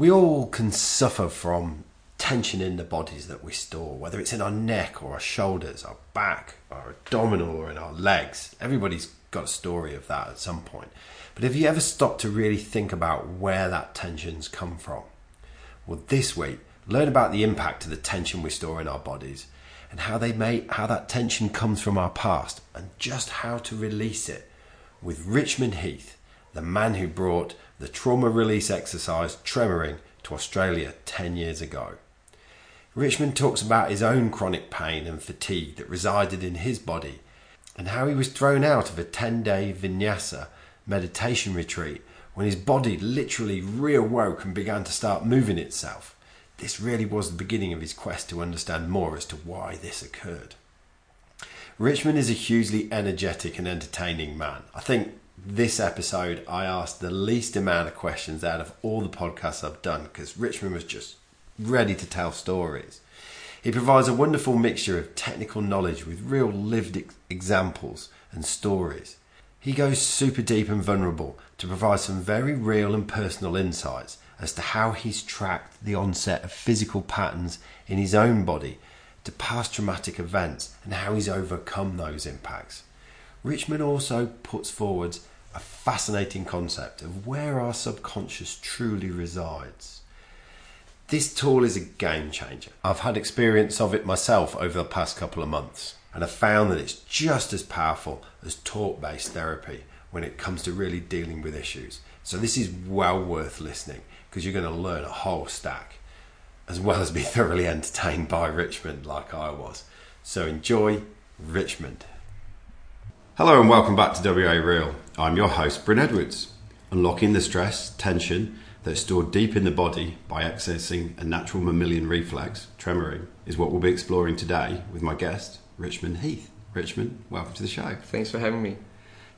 We all can suffer from tension in the bodies that we store, whether it's in our neck or our shoulders, our back, our abdominal, or in our legs. Everybody's got a story of that at some point. But have you ever stopped to really think about where that tension's come from? Well, this week, learn about the impact of the tension we store in our bodies and how they may how that tension comes from our past and just how to release it with Richmond Heath, the man who brought the trauma release exercise tremoring to Australia 10 years ago. Richmond talks about his own chronic pain and fatigue that resided in his body and how he was thrown out of a 10 day vinyasa meditation retreat when his body literally reawoke and began to start moving itself. This really was the beginning of his quest to understand more as to why this occurred. Richmond is a hugely energetic and entertaining man. I think this episode I asked the least amount of questions out of all the podcasts I've done because Richmond was just ready to tell stories. He provides a wonderful mixture of technical knowledge with real lived ex- examples and stories. He goes super deep and vulnerable to provide some very real and personal insights as to how he's tracked the onset of physical patterns in his own body to past traumatic events and how he's overcome those impacts. Richmond also puts forward a fascinating concept of where our subconscious truly resides. This tool is a game changer. I've had experience of it myself over the past couple of months, and I've found that it's just as powerful as talk based therapy when it comes to really dealing with issues. So, this is well worth listening because you're going to learn a whole stack as well as be thoroughly entertained by Richmond like I was. So, enjoy Richmond. Hello and welcome back to WA Real. I'm your host, Bryn Edwards. Unlocking the stress, tension that's stored deep in the body by accessing a natural mammalian reflex, tremoring, is what we'll be exploring today with my guest, Richmond Heath. Richmond, welcome to the show. Thanks for having me.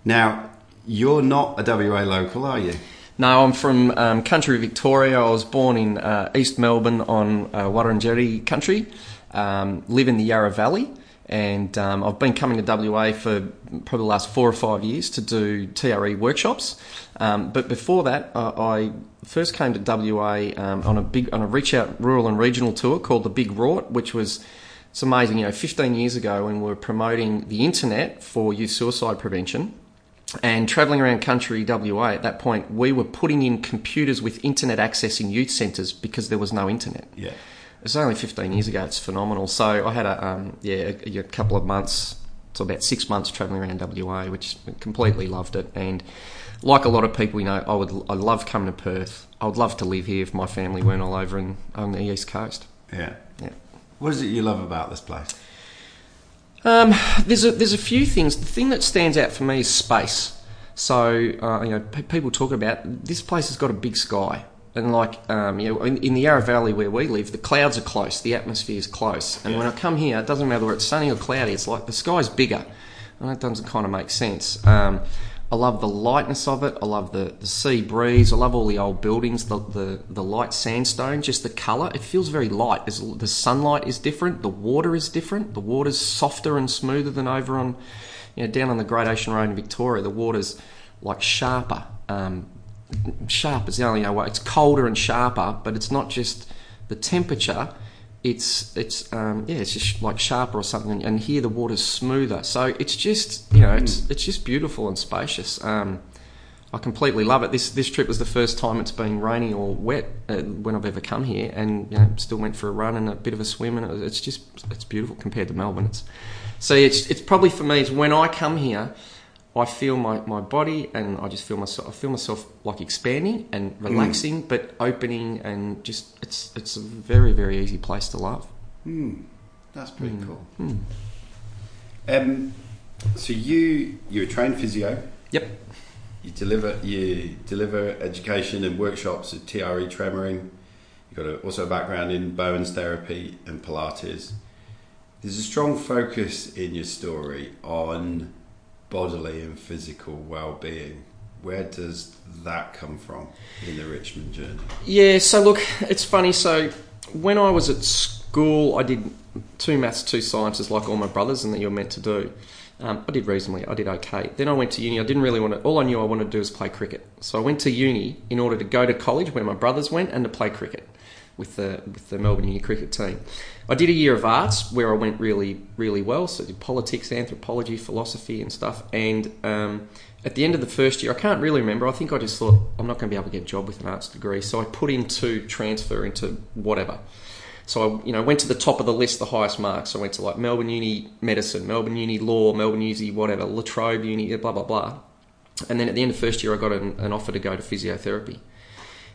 Now, you're not a WA local, are you? No, I'm from um, country Victoria. I was born in uh, East Melbourne on uh, Wurundjeri country, um, live in the Yarra Valley, and um, I've been coming to WA for probably the last four or five years to do TRE workshops. Um, but before that, uh, I first came to WA um, on a big on a reach out rural and regional tour called the Big Rort, which was it's amazing. You know, 15 years ago when we were promoting the internet for youth suicide prevention and travelling around country WA at that point, we were putting in computers with internet access in youth centres because there was no internet. Yeah. It's only 15 years ago. It's phenomenal. So I had a um, yeah a, a, couple of months, so about six months travelling around WA, which completely loved it. And like a lot of people, you know, I would I love coming to Perth. I would love to live here if my family weren't all over in, on the east coast. Yeah. Yeah. What is it you love about this place? Um, there's a there's a few things. The thing that stands out for me is space. So uh, you know, people talk about this place has got a big sky, and like um, you know, in, in, the Yarra Valley where we live, the clouds are close, the atmosphere is close, and yeah. when I come here, it doesn't matter whether it's sunny or cloudy. It's like the sky's bigger, and that doesn't kind of make sense. Um, I love the lightness of it. I love the, the sea breeze. I love all the old buildings, the, the, the light sandstone, just the colour. It feels very light. the sunlight is different. The water is different. The water's softer and smoother than over on, you know, down on the Great Ocean Road in Victoria. The water's like sharper. Um, sharp is the only way. It's colder and sharper, but it's not just the temperature it's it's um, yeah, it's just like sharper or something, and here the water's smoother. So it's just you know it's mm. it's just beautiful and spacious. Um, I completely love it. This this trip was the first time it's been rainy or wet uh, when I've ever come here, and you know, still went for a run and a bit of a swim, and it it's just it's beautiful compared to Melbourne. It's so it's it's probably for me. It's when I come here, I feel my, my body and I just feel myself I feel myself like expanding and mm. relaxing mm. but opening and just it's it's a very very easy place to love. Mm. That's pretty mm. cool. Mm. Um, so you you're a trained physio. Yep. You deliver you deliver education and workshops at TRE tremoring. You've got a, also a background in Bowen's therapy and Pilates. There's a strong focus in your story on bodily and physical well-being where does that come from in the richmond journey yeah so look it's funny so when i was at school i did two maths two sciences like all my brothers and that you're meant to do Um, I did reasonably. I did okay. Then I went to uni. I didn't really want to. All I knew I wanted to do was play cricket. So I went to uni in order to go to college where my brothers went and to play cricket with the with the Melbourne Uni cricket team. I did a year of arts where I went really really well. So I did politics, anthropology, philosophy, and stuff. And um, at the end of the first year, I can't really remember. I think I just thought I'm not going to be able to get a job with an arts degree. So I put into transfer into whatever. So I, you know, went to the top of the list, the highest marks. I went to like Melbourne Uni Medicine, Melbourne Uni Law, Melbourne Uni whatever, La Trobe Uni, blah blah blah. And then at the end of first year, I got an, an offer to go to physiotherapy,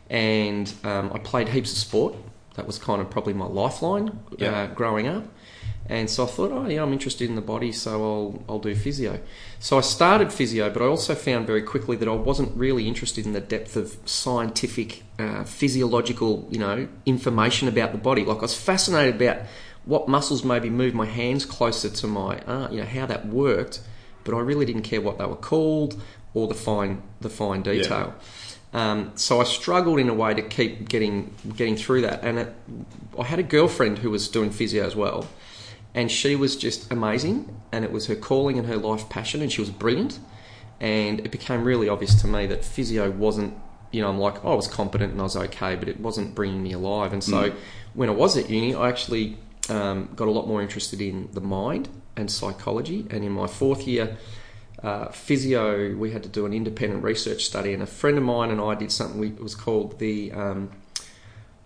and um, I played heaps of sport. That was kind of probably my lifeline Yeah. uh, growing up. And so I thought, oh yeah, I'm interested in the body, so I'll I'll do physio. So I started physio, but I also found very quickly that I wasn't really interested in the depth of scientific, uh, physiological, you know, information about the body. Like I was fascinated about what muscles maybe move my hands closer to my, uh, you know, how that worked, but I really didn't care what they were called or the fine the fine detail. Um, so I struggled in a way to keep getting getting through that, and it, I had a girlfriend who was doing physio as well, and she was just amazing, and it was her calling and her life passion, and she was brilliant, and it became really obvious to me that physio wasn't, you know, I'm like oh, I was competent and I was okay, but it wasn't bringing me alive, and so when I was at uni, I actually um, got a lot more interested in the mind and psychology, and in my fourth year uh, physio, we had to do an independent research study, and a friend of mine and I did something. We, it was called the um,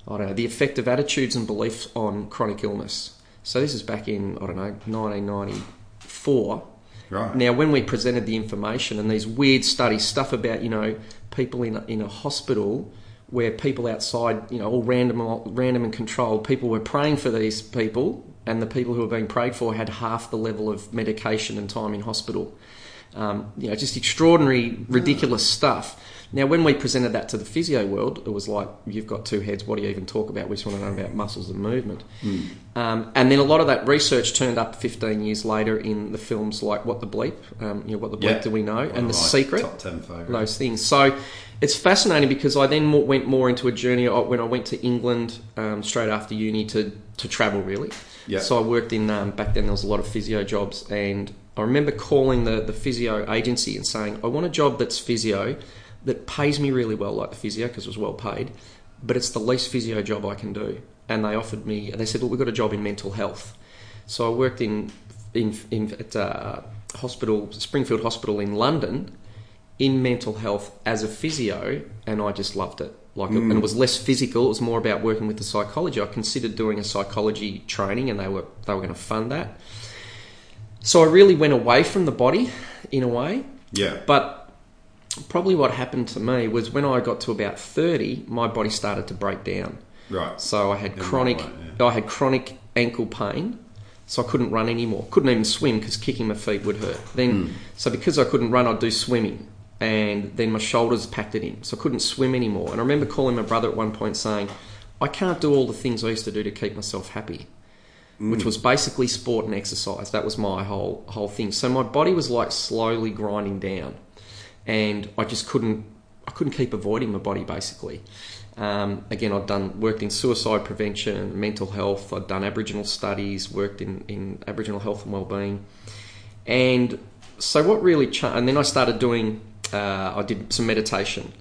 I don't know the effect of attitudes and beliefs on chronic illness. So this is back in I don't know 1994. Right. Now, when we presented the information and these weird studies, stuff about you know people in a, in a hospital where people outside, you know, all random, random and controlled, people were praying for these people, and the people who were being prayed for had half the level of medication and time in hospital. Um, you know, just extraordinary, ridiculous stuff. Now, when we presented that to the physio world, it was like, you've got two heads, what do you even talk about? We just want to know about muscles and movement. Um, and then a lot of that research turned up 15 years later in the films like What the Bleep, um, you know, What the Bleep Yeah. Do We Know, and The Secret Top 10 favourites. those things. So it's fascinating because I then more, went more into a journey when I went to England um, straight after uni to, to travel really. Yeah. So I worked in um, back then there was a lot of physio jobs and I remember calling the, the physio agency and saying I want a job that's physio that pays me really well like the physio because it was well paid but it's the least physio job I can do and they offered me and they said well we've got a job in mental health so I worked in in, in at uh, hospital Springfield Hospital in London in mental health as a physio, and I just loved it. Like, and it was less physical; it was more about working with the psychology. I considered doing a psychology training, and they were they were going to fund that. So I really went away from the body, in a way. Yeah. But probably what happened to me was when I got to about thirty, my body started to break down. Right. So I had In chronic, way, I had chronic ankle pain. So I couldn't run anymore. Couldn't even swim because kicking my feet would hurt. Then, hmm. so because I couldn't run, I'd do swimming, and then my shoulders packed it in, so I couldn't swim anymore. And I remember calling my brother at one point saying, "I can't do all the things I used to do to keep myself happy." Which was basically sport and exercise. That was my whole whole thing. So my body was like slowly grinding down, and I just couldn't I couldn't keep avoiding my body basically. Um, again, I'd done worked in suicide prevention, mental health. I'd done Aboriginal studies, worked in, in Aboriginal health and wellbeing, and so what really changed? And then I started doing. Uh, I did some meditation,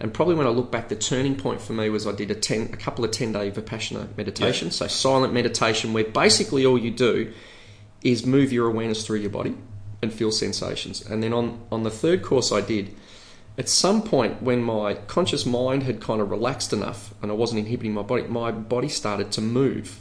and probably when I look back, the turning point for me was I did a ten, a couple of ten day vipassana meditation. So silent meditation, where basically all you do is move your awareness through your body and feel sensations. And then on on the third course I did, at some point when my conscious mind had kind of relaxed enough and I wasn't inhibiting my body, my body started to move,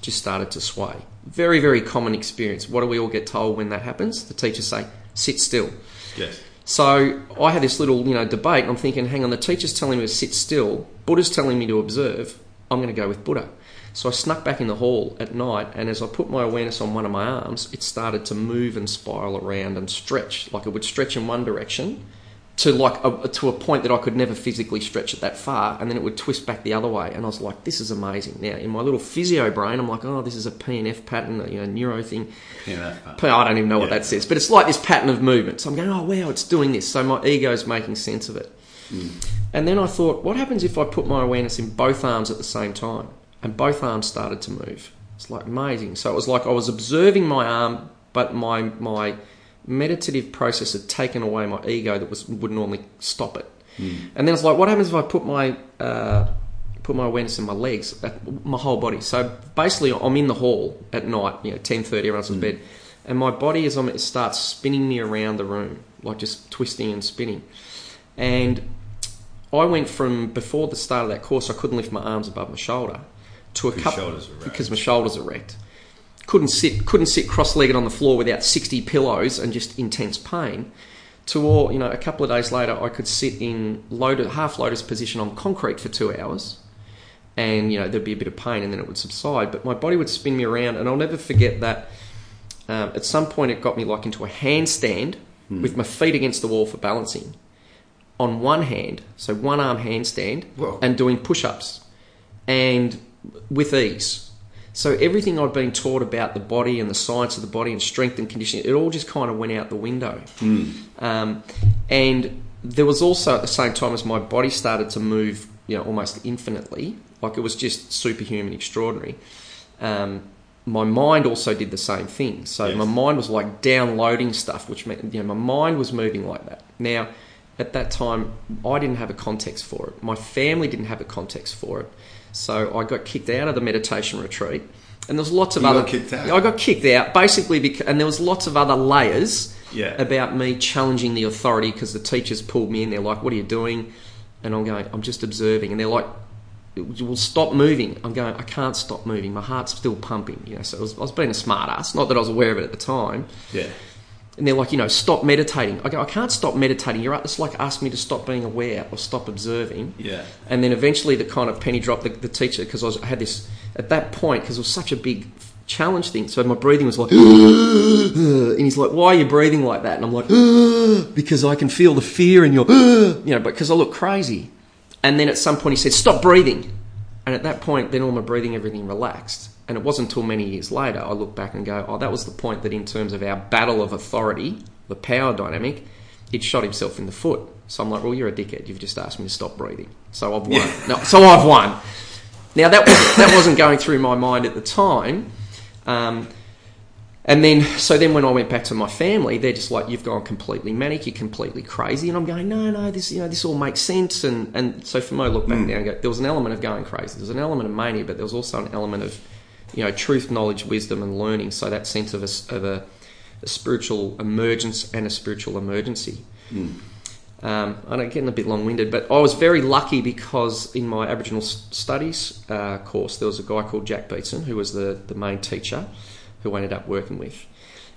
just started to sway. Very, very common experience. What do we all get told when that happens? The teachers say, sit still. Yes. So I had this little, you know, debate. I'm thinking, hang on, the teacher's telling me to sit still. Buddha's telling me to observe. I'm going to go with Buddha. So I snuck back in the hall at night, and as I put my awareness on one of my arms, it started to move and spiral around and stretch. Like it would stretch in one direction to like a, to a point that I could never physically stretch it that far, and then it would twist back the other way. And I was like, this is amazing. Now in my little physio brain, I'm like, oh, this is a PNF pattern, you know, neuro thing. Yeah. I don't even know what Yeah. that says, but it's like this pattern of movement. So I'm going, oh wow, it's doing this. So my ego's making sense of it. Hmm. And then I thought, what happens if I put my awareness in both arms at the same time? And both arms started to move. It's like amazing. So it was like I was observing my arm, but my my meditative process had taken away my ego that was would normally stop it. And then it's like, what happens if I put my uh, put my awareness in my legs, uh, my whole body? So basically, I'm in the hall at night, you know, ten thirty, everyone's in bed, and my body is on it starts spinning me around the room, like just twisting and spinning, and I went from before the start of that course, I couldn't lift my arms above my shoulder, to a couple because my shoulders are wrecked. Couldn't sit, couldn't sit cross-legged on the floor without sixty pillows and just intense pain. To all, you know, a couple of days later, I could sit in loaded, half lotus position on concrete for two hours, and you know there'd be a bit of pain, and then it would subside. But my body would spin me around, and I'll never forget that. Um, at some point, it got me like into a handstand with my feet against the wall for balancing on one hand, so one arm handstand, Whoa. and doing push ups, and with ease. So everything I'd been taught about the body and the science of the body and strength and conditioning, it all just kind of went out the window. Um, and there was also at the same time as my body started to move, you know, almost infinitely, like it was just superhuman, extraordinary. Um, my mind also did the same thing. So Yes. my mind was like downloading stuff, which meant you know my mind was moving like that. Now, at that time, I didn't have a context for it. My family didn't have a context for it. So I got kicked out of the meditation retreat, and there was lots of You other. got kicked out? I got kicked out basically, because, and there was lots of other layers Yeah. about me challenging the authority because the teachers pulled me in. They're like, "What are you doing?" And I'm going, "I'm just observing." And they're like, "Well, stop moving." I'm going, "I can't stop moving. My heart's still pumping." You know, so I was, I was being a smartass. Not that I was aware of it at the time. Yeah. And they're like, you know, stop meditating. I go, I can't stop meditating. You're right. It's like asking me to stop being aware or stop observing. Yeah. And then eventually the kind of penny dropped. The, the teacher, because I, was- I had this at that point, because it was such a big challenge thing. So my breathing was like, and he's like, why are you breathing like that? And I'm like, because I can feel the fear in your, you know, but because I look crazy. And then at some point he said, stop breathing. And at that point, then all my breathing, everything relaxed. And it wasn't until many years later I look back and go, oh, that was the point that in terms of our battle of authority, the power dynamic, it shot himself in the foot. So I'm like, well, you're a dickhead. You've just asked me to stop breathing. So I've won. No, so I've won. Now that was, that wasn't going through my mind at the time. Um, and then, so then when I went back to my family, they're just like, "You've gone completely manic. You're completely crazy." And I'm going, "No, no, this, you know, this all makes sense." And and so for me, I look back now and go, there was an element of going crazy. There was an element of mania, but there was also an element of, you know, truth, knowledge, wisdom, and learning. So that sense of a, of a, a spiritual emergence and a spiritual emergency. Um, I'm getting a bit long-winded, but I was very lucky because in my Aboriginal studies uh, course, there was a guy called Jack Beetson who was the, the main teacher, who I ended up working with,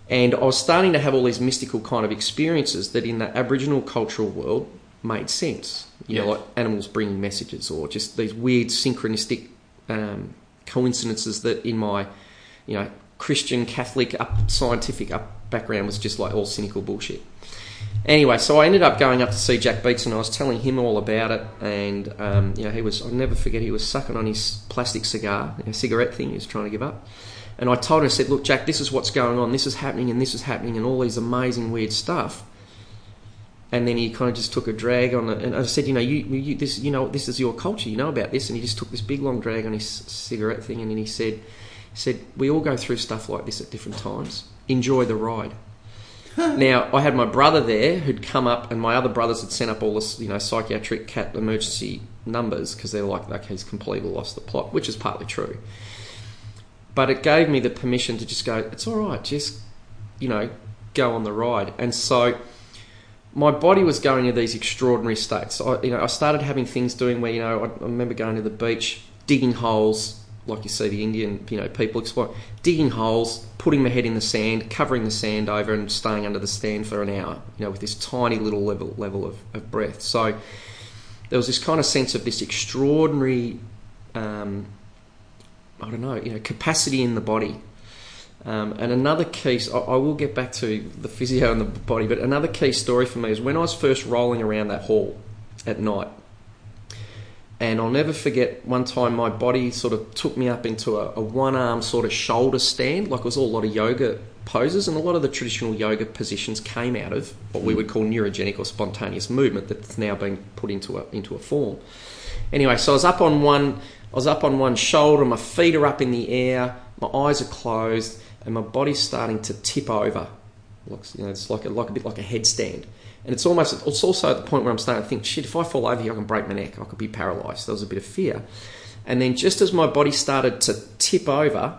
and I was starting to have all these mystical kind of experiences that in the Aboriginal cultural world made sense. You know, like animals bringing messages, or just these weird synchronistic um, coincidences that in my, you know, Christian Catholic up, scientific up background was just like all cynical bullshit. Anyway, so I ended up going up to see Jack Beetson I was telling him all about it. And, um, you know, he was, I'll never forget, he was sucking on his plastic cigar, cigarette thing he was trying to give up. And I told him, I said, look, Jack, this is what's going on, this is happening, and this is happening, and all these amazing, weird stuff. And then he kind of just took a drag on it. And I said, you know, you, you, this, you know, this is your culture, you know about this. And he just took this big, long drag on his cigarette thing. And then he said, he said, we all go through stuff like this at different times. Enjoy the ride. Now, I had my brother there who'd come up, and my other brothers had sent up all this, you know, psychiatric cat emergency numbers because they're like, okay, he's completely lost the plot, which is partly true. But it gave me the permission to just go, it's all right, just, you know, go on the ride. And so my body was going into these extraordinary states. I, you know, I started having things doing where, you know, I, I remember going to the beach, digging holes, like you see the Indian, you know, people explore, digging holes, putting my head in the sand, covering the sand over, and staying under the sand for an hour, you know, with this tiny little level level of, of breath. So there was this kind of sense of this extraordinary, um, I don't know, you know, capacity in the body. Um, and another key, I, I will get back to the physio and the body, but another key story for me is when I was first rolling around that hall at night. And I'll never forget one time my body sort of took me up into a, a one arm sort of shoulder stand, like it was all a lot of yoga poses, and a lot of the traditional yoga positions came out of what we would call neurogenic or spontaneous movement that's now being put into a into a form. Anyway, so I was up on one I was up on one shoulder, my feet are up in the air, my eyes are closed, and my body's starting to tip over Looks, you know, it's like a, like a bit like a headstand. And it's almost, it's also at the point where I'm starting to think, shit, if I fall over here, I can break my neck. I could be paralysed. There was a bit of fear. And then just as my body started to tip over,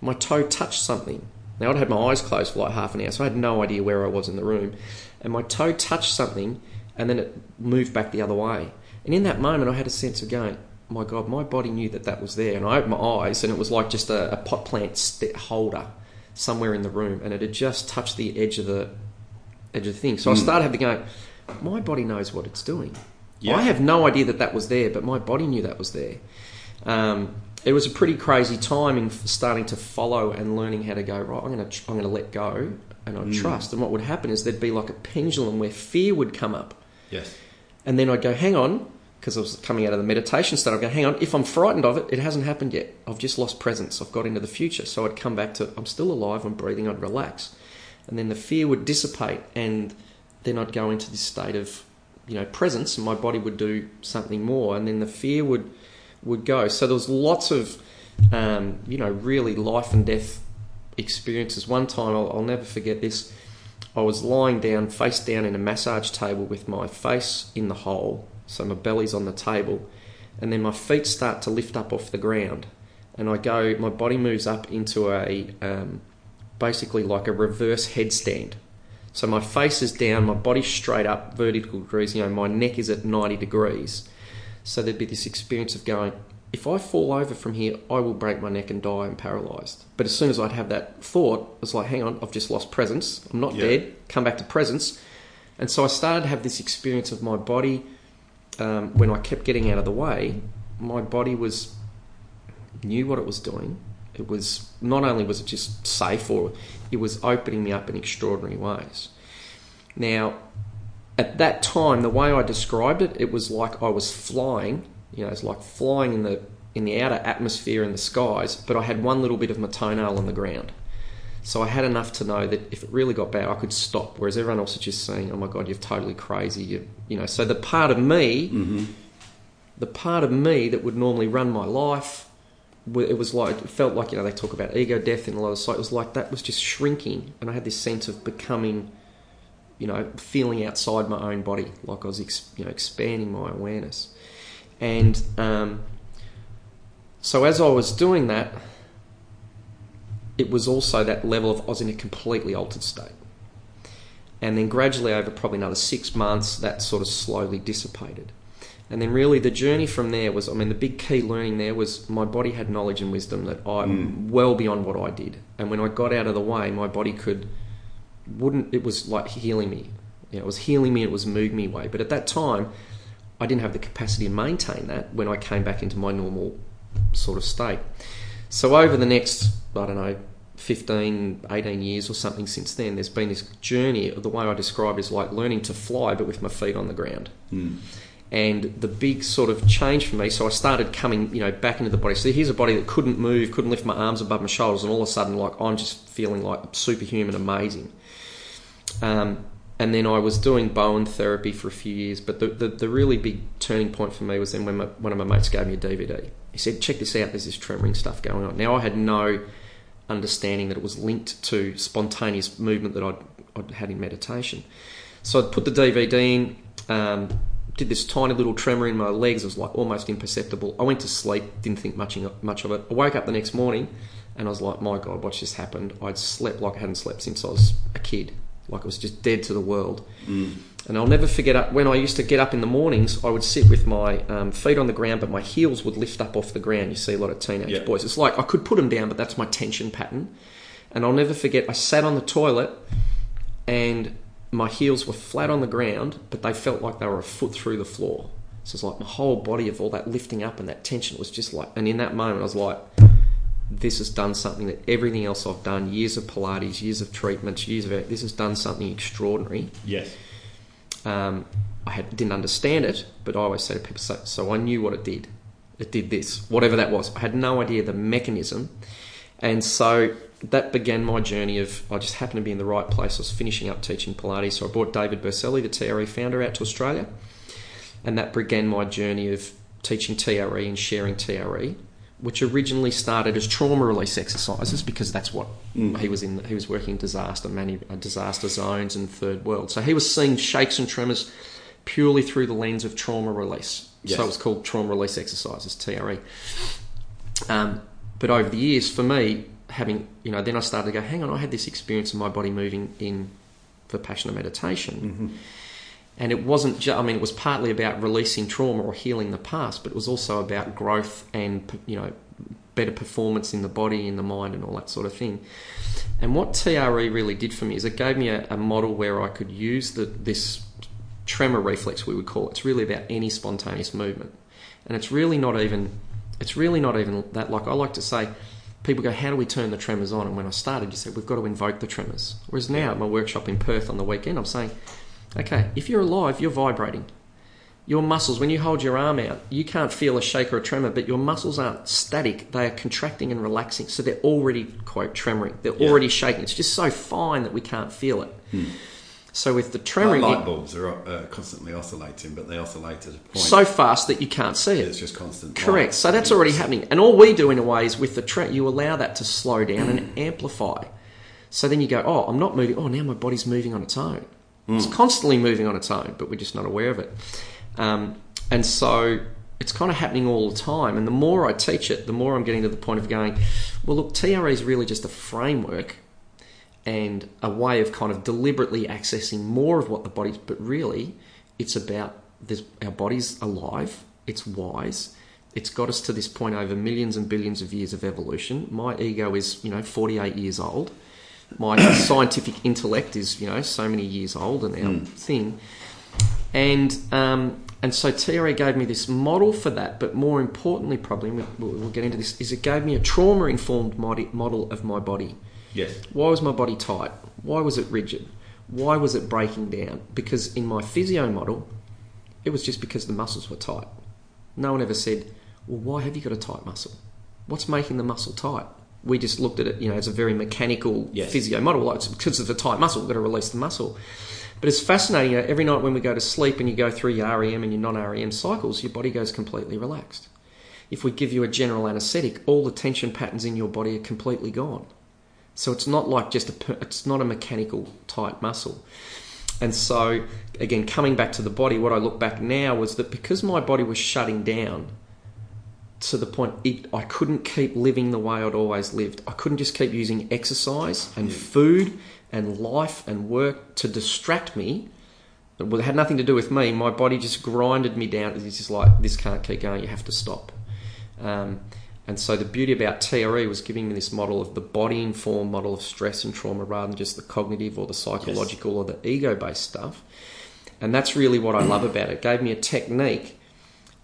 my toe touched something. Now, I'd had my eyes closed for like half an hour, so I had no idea where I was in the room. And my toe touched something, and then it moved back the other way. And in that moment, I had a sense of going, my God, my body knew that that was there. And I opened my eyes, and it was like just a, a pot plant st- holder somewhere in the room, and it had just touched the edge of the edge of the thing. So I started having to go, my body knows what it's doing. Yeah. I have no idea that that was there, but my body knew that was there. Um, it was a pretty crazy time in starting to follow and learning how to go right. I'm going to tr- I'm going to let go and I trust. And what would happen is there'd be like a pendulum where fear would come up, Yes. and then I'd go, hang on, because I was coming out of the meditation state. I'd go, hang on, if I'm frightened of it, it hasn't happened yet. I've just lost presence. I've got into the future. So I'd come back to, I'm still alive, I'm breathing, I'd relax. And then the fear would dissipate, and then I'd go into this state of, you know, presence, and my body would do something more, and then the fear would would go. So there was lots of, um, you know, really life and death experiences. One time, I'll, I'll never forget this. I was lying down, face down, in a massage table with my face in the hole, so my belly's on the table, and then my feet start to lift up off the ground, and I go, my body moves up into a, um, basically like a reverse headstand. So my face is down, my body's straight up, vertical degrees. You know, my neck is at ninety degrees. So there'd be this experience of going, if I fall over from here, I will break my neck and die and paralysed. But as soon as I'd have that thought, it's like, hang on, I've just lost presence. I'm not Yeah. dead. Come back to presence. And so I started to have this experience of my body um, when I kept getting out of the way. My body was knew what it was doing. It was not only was it just safe, or it was opening me up in extraordinary ways. Now, at that time, the way I described it, it was like I was flying. You know, it's like flying in the in the outer atmosphere in the skies, but I had one little bit of my toenail on the ground. So I had enough to know that if it really got bad, I could stop. Whereas everyone else is just saying, "Oh my God, you're totally crazy." You, you know. So the part of me, the part of me that would normally run my life, it was like it felt like you know they talk about ego death in a lot of sites. It was like that was just shrinking, and I had this sense of becoming you know, feeling outside my own body, like I was, ex, you know, expanding my awareness. And um, so as I was doing that, it was also that level of I was in a completely altered state. And then gradually, over probably another six months, that sort of slowly dissipated. And then, really, the journey from there was I mean, the big key learning there was my body had knowledge and wisdom that I'm mm. well beyond what I did. And when I got out of the way, my body could wouldn't it was like healing me you know, it was healing me it was moving me away but at that time i didn't have the capacity to maintain that when i came back into my normal sort of state so over the next i don't know 15 18 years or something since then there's been this journey. The way i describe it is like learning to fly but with my feet on the ground. And the big sort of change for me so i started coming you know back into the body. So here's a body that couldn't move couldn't lift my arms above my shoulders and all of a sudden like i'm just feeling like superhuman amazing. Um, and then I was doing Bowen therapy for a few years, but the, the, the really big turning point for me was then when my, one of my mates gave me a DVD. He said, "Check this out. There's this tremoring stuff going on." Now I had no understanding that it was linked to spontaneous movement that I'd, I'd had in meditation. So I'd put the DVD in, um, did this tiny little tremor in my legs. It was like almost imperceptible. I went to sleep, didn't think much, much of it. I woke up the next morning and I was like, my God, what's just happened? I'd slept like I hadn't slept since I was a kid. Like I was just dead to the world. And I'll never forget uh, when I used to get up in the mornings, I would sit with my um, feet on the ground, but my heels would lift up off the ground. You see a lot of teenage Yeah. boys. It's like I could put them down, but that's my tension pattern. And I'll never forget, I sat on the toilet and my heels were flat on the ground, but they felt like they were a foot through the floor. So it's like my whole body of all that lifting up and that tension was just like, and in that moment, I was like, this has done something that everything else I've done, years of Pilates, years of treatments, years of this has done something extraordinary. Yes. Um, I had, didn't understand it, but I always say to people, so, so I knew what it did. It did this, whatever that was. I had no idea the mechanism. And so that began my journey of, I just happened to be in the right place. I was finishing up teaching Pilates. So I brought David Berceli, the TRE founder, out to Australia. And that began my journey of teaching TRE and sharing TRE which originally started as trauma release exercises because that's what he was in. He was working in disaster many uh, disaster zones and third world. So he was seeing shakes and tremors purely through the lens of trauma release. Yes. So it was called trauma release exercises (TRE). Um, but over the years, for me, having you know, then I started to go, hang on, I had this experience of my body moving in for Vipassana meditation. And it wasn't just, I mean, it was partly about releasing trauma or healing the past, but it was also about growth and, you know, better performance in the body, in the mind, and all that sort of thing. And what TRE really did for me is it gave me a, a model where I could use the, this tremor reflex, we would call it. It's really about any spontaneous movement. And it's really not even, it's really not even that, like I like to say, people go, how do we turn the tremors on? And when I started, you said, we've got to invoke the tremors. Whereas now, at my workshop in Perth on the weekend, I'm saying, okay, if you're alive, you're vibrating. Your muscles, when you hold your arm out, you can't feel a shake or a tremor, but your muscles aren't static. They are contracting and relaxing. So they're already, quote, tremoring. They're Yeah. already shaking. It's just so fine that we can't feel it. So with the Like tremoring, light bulbs are uh, constantly oscillating, but they oscillate at a point. so fast that you can't see it. it's just constant. Correct. light. So that's already happening. And all we do in a way is with the you allow that to slow down and amplify. So then you go, oh, I'm not moving. Oh, now my body's moving on its own. It's constantly moving on its own, but we're just not aware of it. Um, and so it's kind of happening all the time. And the more I teach it, the more I'm getting to the point of going, well, look, TRE is really just a framework and a way of kind of deliberately accessing more of what the body's, but really it's about this, our body's alive, it's wise, it's got us to this point over millions and billions of years of evolution. My ego is, you know, 48 years old. My scientific intellect is, you know, so many years old and our thing. And um, and so TRE gave me this model for that, but more importantly, probably, we'll, we'll get into this, is it gave me a trauma informed model of my body. Yes. Why was my body tight? Why was it rigid? Why was it breaking down? Because in my physio model, it was just because the muscles were tight. No one ever said, well, why have you got a tight muscle? What's making the muscle tight? We just looked at it, you know, as a very mechanical Yes. physio model. Like it's because of the tight muscle, we've got to release the muscle. But it's fascinating. You know, every night when we go to sleep and you go through your REM and your non-REM cycles, your body goes completely relaxed. If we give you a general anaesthetic, all the tension patterns in your body are completely gone. So it's not like just a, it's not a mechanical tight muscle. And so, again, coming back to the body, what I look back now was that because my body was shutting down to the point it, I couldn't keep living the way I'd always lived. I couldn't just keep using exercise and food and life and work to distract me. It had nothing to do with me. My body just grinded me down. It's just like, this can't keep going. You have to stop. Um, and so the beauty about TRE was giving me this model of the body informed model of stress and trauma rather than just the cognitive or the psychological or the ego based stuff. And that's really what I love about it. It gave me a technique.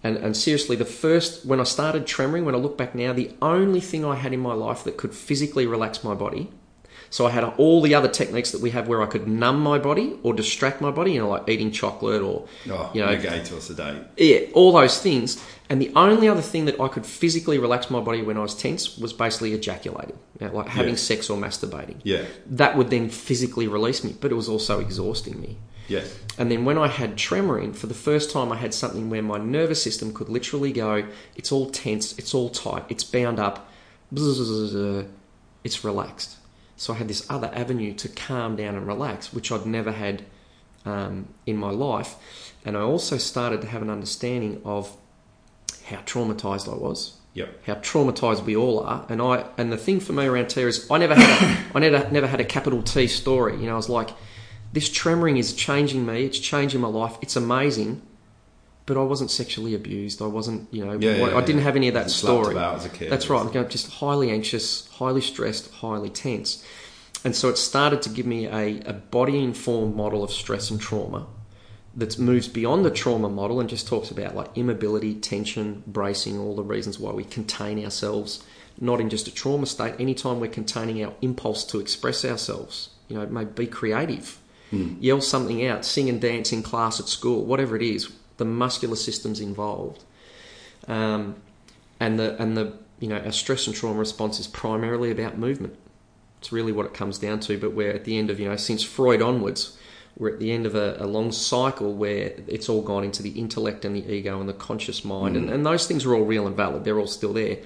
And, and seriously, the first, when I started tremoring, when I look back now, the only thing I had in my life that could physically relax my body. So I had all the other techniques that we have where I could numb my body or distract my body, you know, like eating chocolate or, Oh, you know, negate or sedate. yeah, all those things. And the only other thing that I could physically relax my body when I was tense was basically ejaculating, you know, like having Yeah. sex or masturbating. Yeah. That would then physically release me, but it was also exhausting me. Yes. And then when I had tremoring, for the first time, I had something where my nervous system could literally go, it's all tense, it's all tight, it's bound up, it's relaxed. So I had this other avenue to calm down and relax, which I'd never had um, in my life. And I also started to have an understanding of how traumatized I was Yep. how traumatized we all are. And I and the thing for me around TER is I never had a, I never never had a capital T story. You know, I was like, this tremoring is changing me. It's changing my life. It's amazing. But I wasn't sexually abused. I wasn't, you know, Yeah, yeah, I didn't yeah. have any of that story. about as a kid. That's right. I'm just highly anxious, highly stressed, highly tense. And so it started to give me a, a body informed model of stress and trauma that moves beyond the trauma model and just talks about like immobility, tension, bracing, all the reasons why we contain ourselves, not in just a trauma state. Anytime we're containing our impulse to express ourselves, you know, maybe be creative, yell something out, sing and dance in class at school, whatever it is, the muscular system's involved. Um, and the and the you know our stress and trauma response is primarily about movement. It's really what it comes down to. But we're at the end of you know since Freud onwards, we're at the end of a, a long cycle where it's all gone into the intellect and the ego and the conscious mind, and, and those things are all real and valid. They're all still there.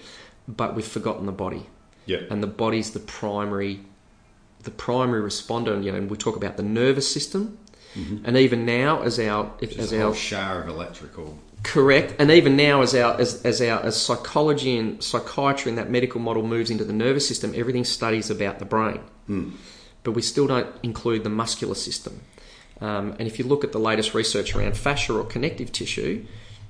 but we've forgotten the body, Yeah. and the body's the primary, the primary responder. And, you know, we talk about the nervous system, and even now, as our Just as a our whole shower of electrical. Correct, and even now, as our as, as our as psychology and psychiatry and that medical model moves into the nervous system, everything studies about the brain, but we still don't include the muscular system. Um, and if you look at the latest research around fascia or connective tissue,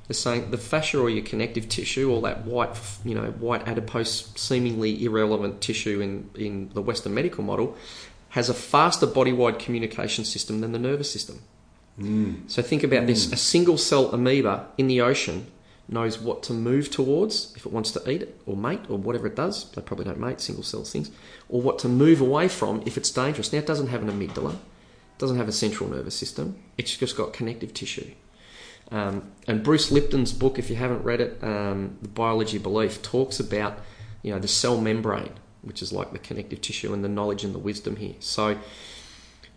they're saying the fascia or your connective tissue, all that white, you know, white adipose, seemingly irrelevant tissue in in the Western medical model, has a faster body-wide communication system than the nervous system. Hmm. So think about this: hmm. a single cell amoeba in the ocean knows what to move towards if it wants to eat it or mate or whatever it does. They probably don't mate single cell things, or what to move away from if it's dangerous. Now it doesn't have an amygdala, doesn't have a central nervous system. It's just got connective tissue. Um, and Bruce Lipton's book, if you haven't read it, um, The Biology of Belief, talks about you know the cell membrane, which is like the connective tissue, and the knowledge and the wisdom here. So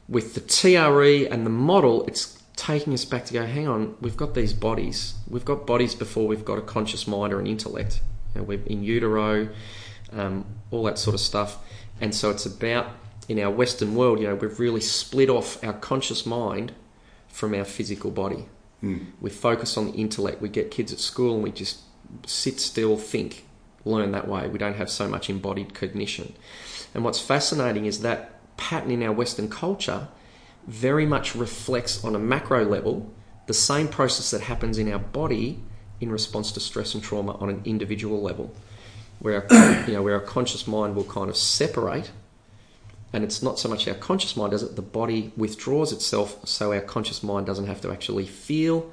with the TRE and the model, it's taking us back to go, hang on, we've got these bodies. We've got bodies before we've got a conscious mind or an intellect. You know, we're in utero, um, all that sort of stuff. And so it's about, in our Western world, you know, we've really split off our conscious mind from our physical body. We focus on the intellect. We get kids at school and we just sit still, think, learn that way. We don't have so much embodied cognition. And what's fascinating is that pattern in our Western culture very much reflects on a macro level the same process that happens in our body in response to stress and trauma on an individual level, where our, you know where our conscious mind will kind of separate, and it's not so much our conscious mind does it; the body withdraws itself, so our conscious mind doesn't have to actually feel,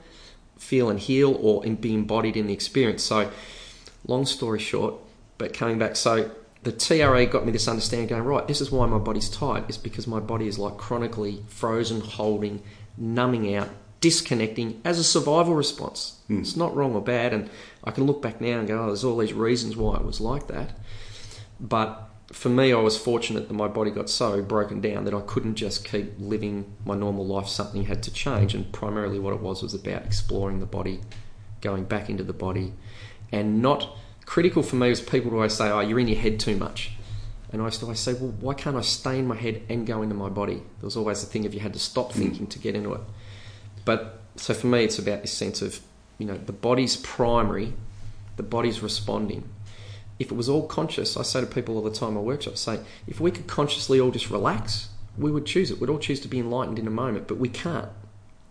feel and heal, or in- be embodied in the experience. So, long story short, but coming back, so the TRA got me this understanding going, right, this is why my body's tight, is because my body is like chronically frozen, holding, numbing out, disconnecting as a survival response. Hmm. It's not wrong or bad, and I can look back now and go, oh, there's all these reasons why it was like that. But for me, I was fortunate that my body got so broken down that I couldn't just keep living my normal life. Something had to change, and primarily what it was was about exploring the body, going back into the body, and not critical for me was people always say, "Oh, you're in your head too much," and I used to always say, "Well, why can't I stay in my head and go into my body?" There was always the thing of you had to stop thinking to get into it. But so for me, it's about this sense of you know the body's primary, the body's responding. If it was all conscious, I say to people all the time at workshops, say, if we could consciously all just relax, we would choose it. We'd all choose to be enlightened in a moment, but we can't.